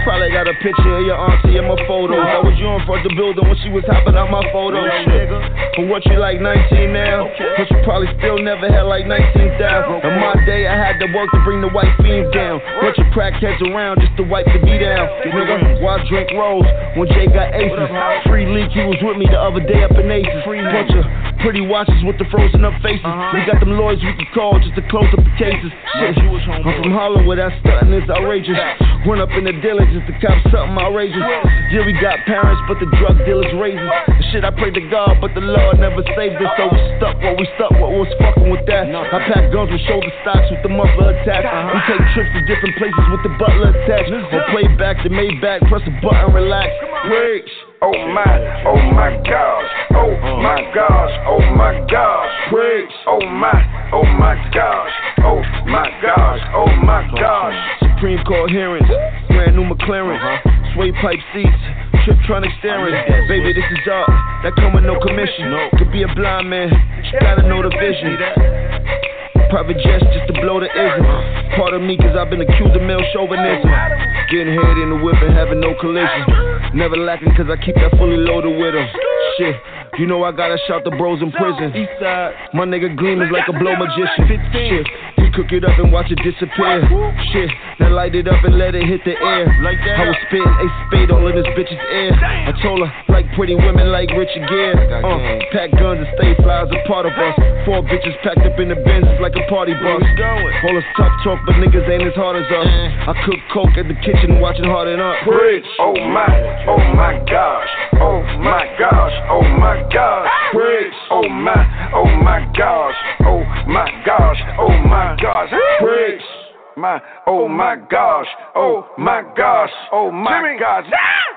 Probably got a picture of your auntie in my photos. I was you in front of the building when she was hopping out my photos. For what you like 19 now, but you probably still never had like 19,000. In my day, I had to work to bring the white fiends down. Bunch of crackheads around just to wipe the beat down. Nigga, why drink rolls when Jay got aces? Free Leak, he was with me the other day up in Aces. Bunch of pretty watches with the frozen up faces. We got them lawyers we can call just to close up the cases. Shit, I'm from Harlem where that stunting is outrageous. Run up in the just to cop something outrageous. Yeah, we got parents, but the drug dealers. The shit I pray to God, but the Lord never saved us. So we stuck what we stuck, what was fucking with that. I pack guns with shoulder stocks with the muffler attached. We take trips to different places with the butler attached. Or play back the Maybach, press a button, relax. Bricks. Oh my, oh my gosh, oh my gosh, oh my gosh, Bricks. Oh my, oh my gosh, oh my gosh, oh my gosh. Supreme Court hearings, brand new McLaren, sway pipe seats. Tiptronic steering, baby, this is art. That come with no commission. Could be a blind man, you gotta know the vision. Private jets just to blow the ism. Part of me, cause I've been accused of male chauvinism. Getting head in the whip and having no collision. Never lacking, cause I keep that fully loaded with them. Shit. You know I gotta shout the bros in prison. My nigga Gleam is like a blow magician. Shit, cook it up and watch it disappear. Shit, now light it up and let it hit the air. Like that. I was spitting a spade all in this bitch's ear. I told her like pretty women like Richard Gere. Uh, pack guns and stay flies as a part of us. Four bitches packed up in the Benz like a party bus. All this tough talk, but niggas ain't as hard as us. I cook coke at the kitchen watching Harden Up. Bridge. Oh my, oh my gosh, oh my gosh, oh my gosh. Bridge. Oh my, oh my gosh, oh my gosh, My, oh my gosh, oh my gosh, oh my gosh. Ain't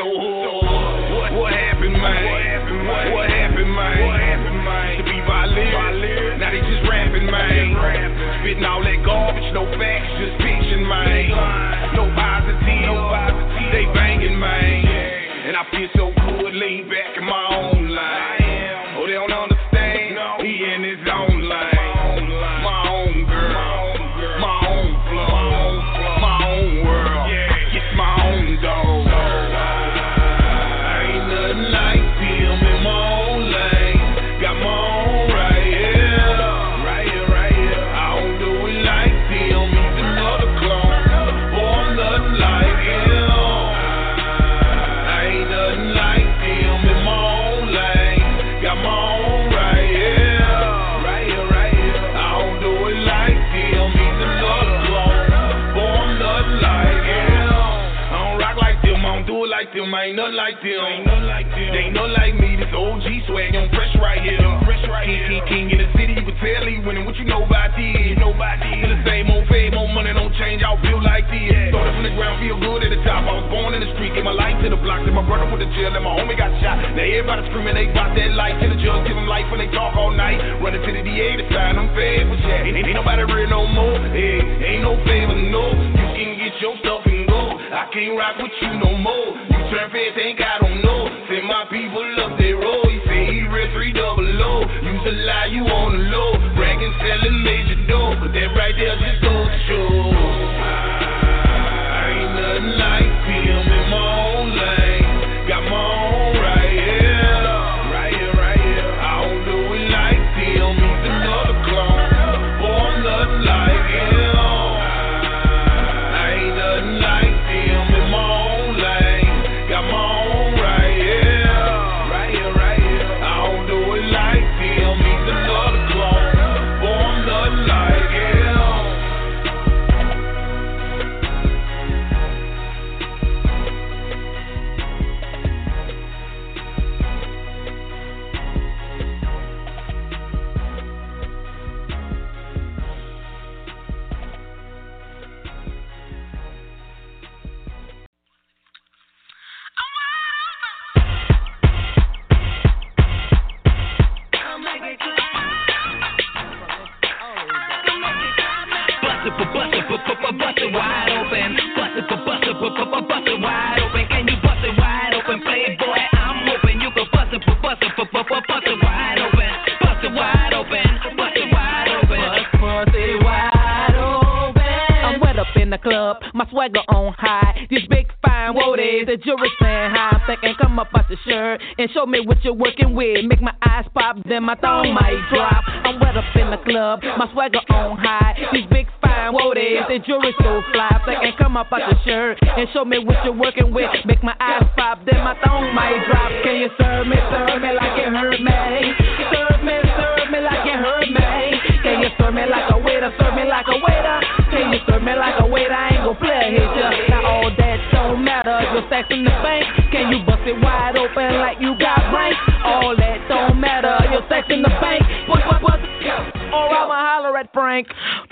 so hood. What, what happened, man? What, what happened, man? To be violent. Now they just rapping, man. Spitting all that garbage, no facts, just fiction, man. No positive, they banging, man. And I feel so good, lean back like them. Ain't nothing like them. They ain't nothing like me. This OG swag, I'm fresh right here. I'm fresh right king, here. King, king in the city. You can tell he winning. What you know about this? You know about this. Still the same old fame, more money don't change. I'll feel like this. Started from the ground, feel good at the top. I was born in the street, gave my life to the block. Then my brother went to jail, and my homie got shot. Now everybody screaming, they got that life. Till the judge give them life when they talk all night. Running to the DA to sign them favors. Yeah, ain't, ain't nobody real no more. Hey, ain't no favor, no. You can get your stuff. I can't rock with you no more. You turn feds, think I don't know. Send my people up their road. Oh, you say he real three double O. Use a lie, you on the low. Bragging, selling major dough. But that right there just goes to show. Show me what you're working with. Make my eyes pop, then my thumb might drop. I'm wet up in the club, my swagger on high. These big fine woaties, they jewelry so fly. They can come up out the shirt and show me what you're working with. Make my eyes pop, then my thumb might drop. Can you serve me, serve me like it hurt me? Serve me, serve me like it hurt me. Can you serve me like a waiter? Serve me like a waiter. Can you serve me like a waiter? I ain't gon' play a hit ya. Now all that don't matter. Your stacks in the bank. Frank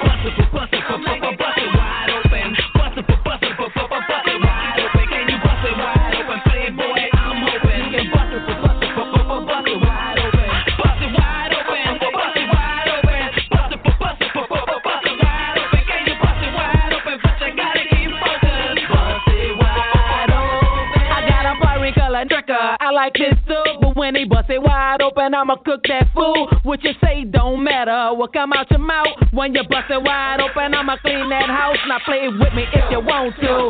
you bust it wide open. I'ma clean that house. Now play with me if you want to.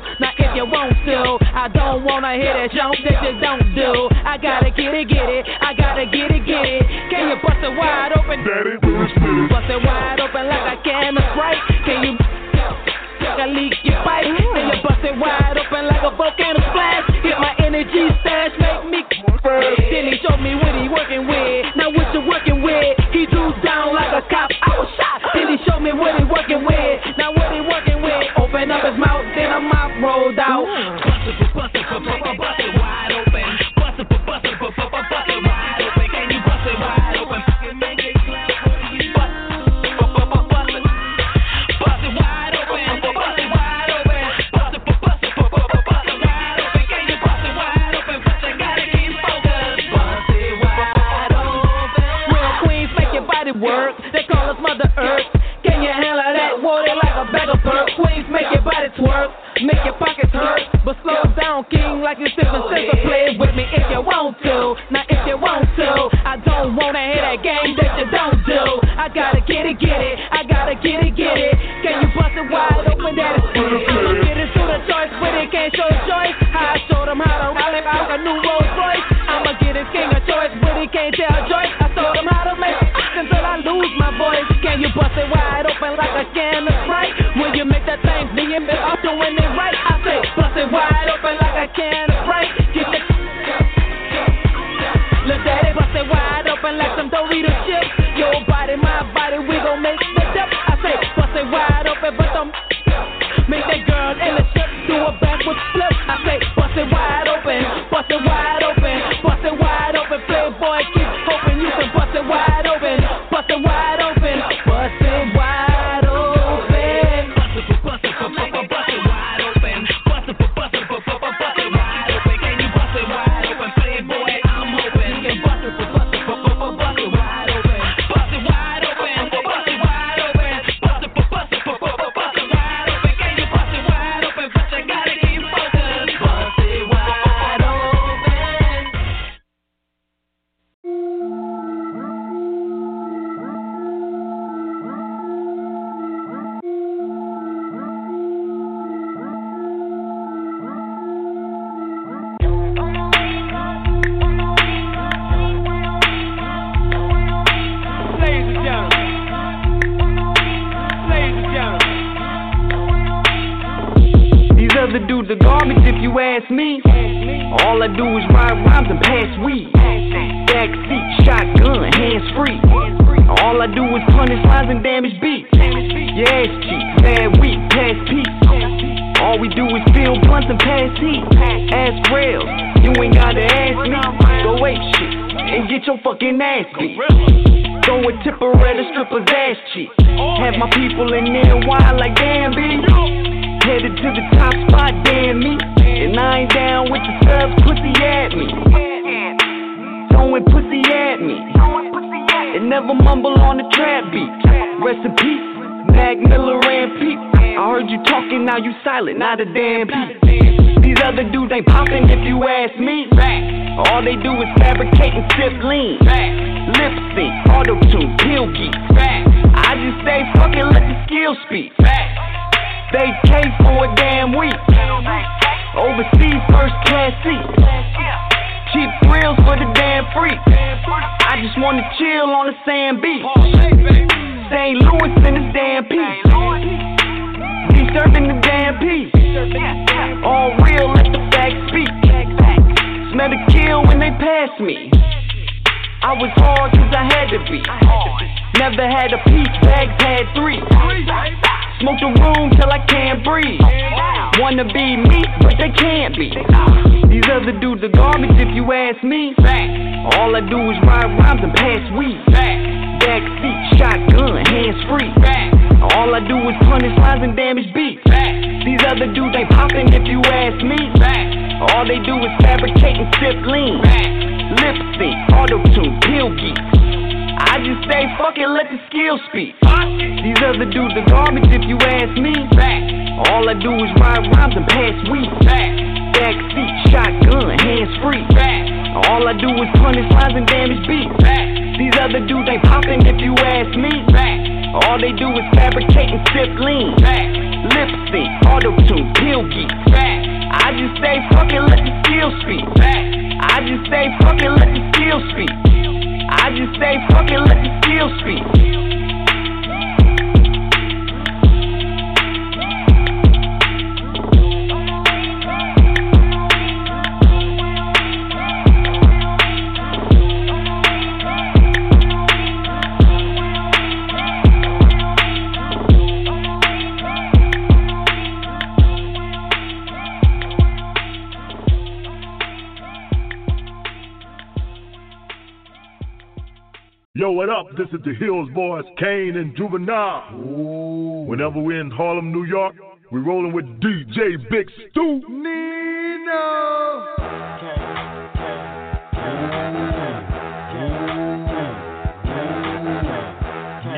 Kane and Juvenile. Whenever we're in Harlem, New York, we're rolling with DJ Big Stu. Nino.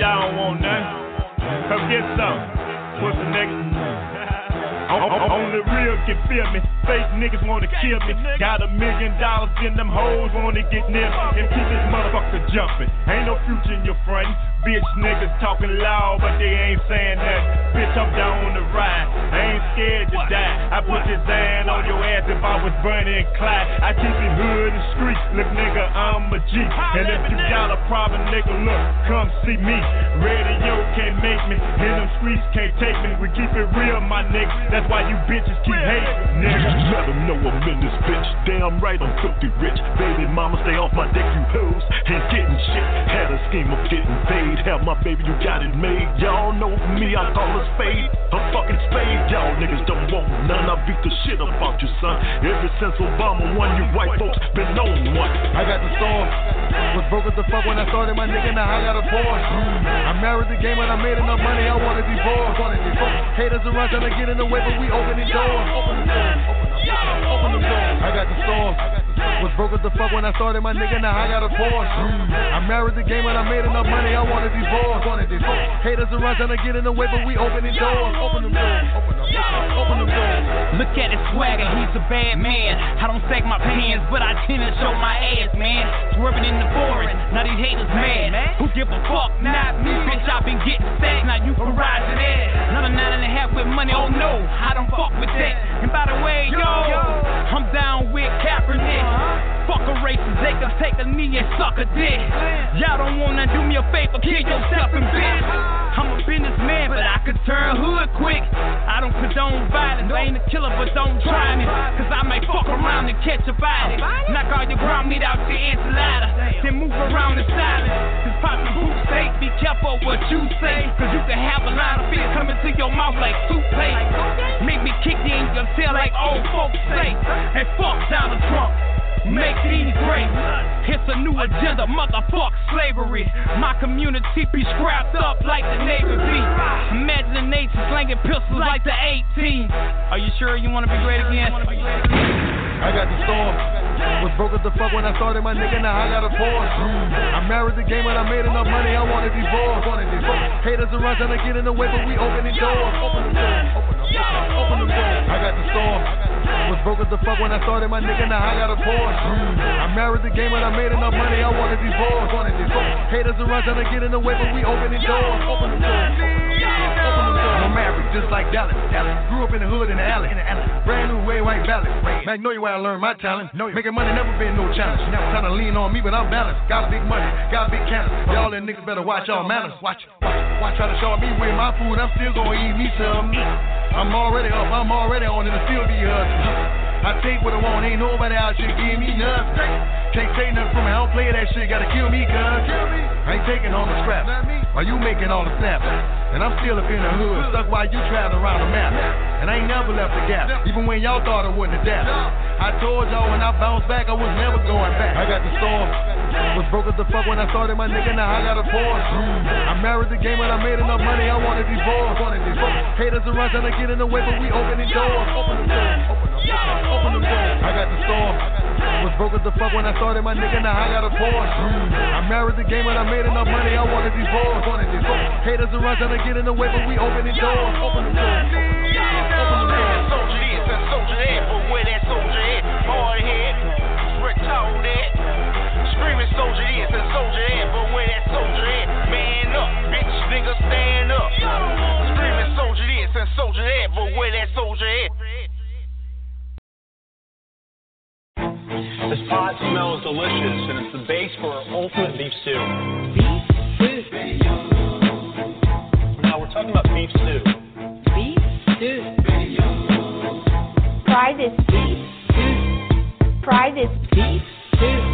Y'all don't want nothing. Come get some. Pussy niggas. O- o- Only real can feel me. Fake niggas wanna kill me. Got a million dollars in them hoes wanna get near me and keep this motherfucker jumping. Ain't no future in your front. Bitch niggas talking loud, but they ain't saying that. Bitch, I'm down on the ride. I ain't scared to die. I put this hand on your ass if I was burning Clyde. I keep it hood and street. Look, nigga, I'm a G. And if you got a problem, nigga, look, come see me. Radio can't make me, and them streets can't take me. We keep it real, my nigga. That's why you bitches keep hating, nigga. Let them know I'm in this bitch. Damn right, I'm filthy rich. Baby mama, stay off my dick, you hoes. Ain't getting shit. Had a scheme of getting paid. Hell, my baby, you got it made. Y'all know me, I call a spade. A fucking spade. Y'all niggas don't want none. I beat the shit about you, son. Ever since Obama won, you white folks been on one. I got the storm. Was broke as the fuck when I started my nigga, now I got a Porsche. I married the game and I made enough money, I wanna divorce. Haters around trying to get in the way, but we open the doors. Open the doors. Open the doors. I got the storm. Was broke as the fuck when I started my nigga, now I got a Porsche. Mm. I married the game and I made enough money, I wanna divorce. Haters around trying to get in the way, but we open the doors. Open the doors. Open the doors. Look at his swagger, he's a bad man. I don't sack my pants, but I tend to show my ass, man. Swerving in the forest, now these haters mad. Who give a fuck? Not me, bitch. I been getting sacked, now you can ride to that. Another nine and a half with money, oh no, I don't fuck with that. And by the way, yo, I'm down with Kaepernick. Fuck a racist, they can take a knee and suck a dick. Y'all don't wanna do me a favor, kill yourself and bitch. I'm a businessman, but I could turn hood quick. I don't condone violence, I ain't a killer, but don't try me. Cause I may fuck around and catch a body. Knock all your ground meat out your enchilada. Then move around in silence. Cause poppin' boot safe, be careful what you say. Cause you can have a lot of fear coming to your mouth like toothpaste. Make me kick you in your tail like old folks say. And fuck Donald Trump. Make these great. It's a new agenda, motherfuck slavery. My community be scrapped up like the Navy be. Nation slanging pistols like the 18. Are you sure you wanna be great again? I got the storm. Was broke as the fuck when I started my nigga, now I got a Porsche. I married the game and I made enough money, I wanna divorce. Haters around trying to get in the way, but we open the doors. Open the doors. Open the doors. I got the storm. Was broke as the fuck when I started my nigga, now I got a Porsche. I married the game and I made enough money, I wanna divorce. Haters around trying to get in the way, but we open the doors. Open the doors. Just like Dallas. Dallas. Grew up in the hood in the alley. In the alley. Brand new way white valley. Magnolia where I learned my talent. Making money never been no challenge. Never trying to lean on me, but I'm balanced. Got big money, got big cannons. Y'all and niggas better watch y'all manners. Watch, watch, watch try to show me with my food. I'm still gonna eat me some. I'm already up, I'm already on, and it still be hustling. I take what I want, ain't nobody out here give me nothing. Can't take nothing from me, I don't play that shit, gotta kill me, cuz. I ain't taking all the scraps. Are you making all the snaps? And I'm still up in the hood, stuck while you traveling around the map. And I ain't never left the gap, even when y'all thought I wouldn't adapt. I told y'all when I bounced back, I was never going back. I got the storm. Was broke as the fuck when I started my nigga, now I got a Porsche. I married the game when I made enough money, I wanted divorce. Haters are trying to get in the way, but we open the doors. Open the doors. Open the. Open the door. I got the storm. Was broke as the fuck when I started my nigga, now I got a Porsche. I married the game when I made enough money, I wanted divorce. Haters are trying to get in the way, but we open the doors. Open the doors. Open the doors. Soldier this and soldier that, but where that soldier at? Hard head, Rick told that. Screaming soldier this and soldier that, but where that soldier at? Man up, bitch, nigga stand up. Screaming soldier this and soldier that, but where that soldier at? This pot smells delicious, and it's the base for our ultimate beef stew. Beef talking about beef stew. Beef stew. Fry this beef stew. Fry this beef stew.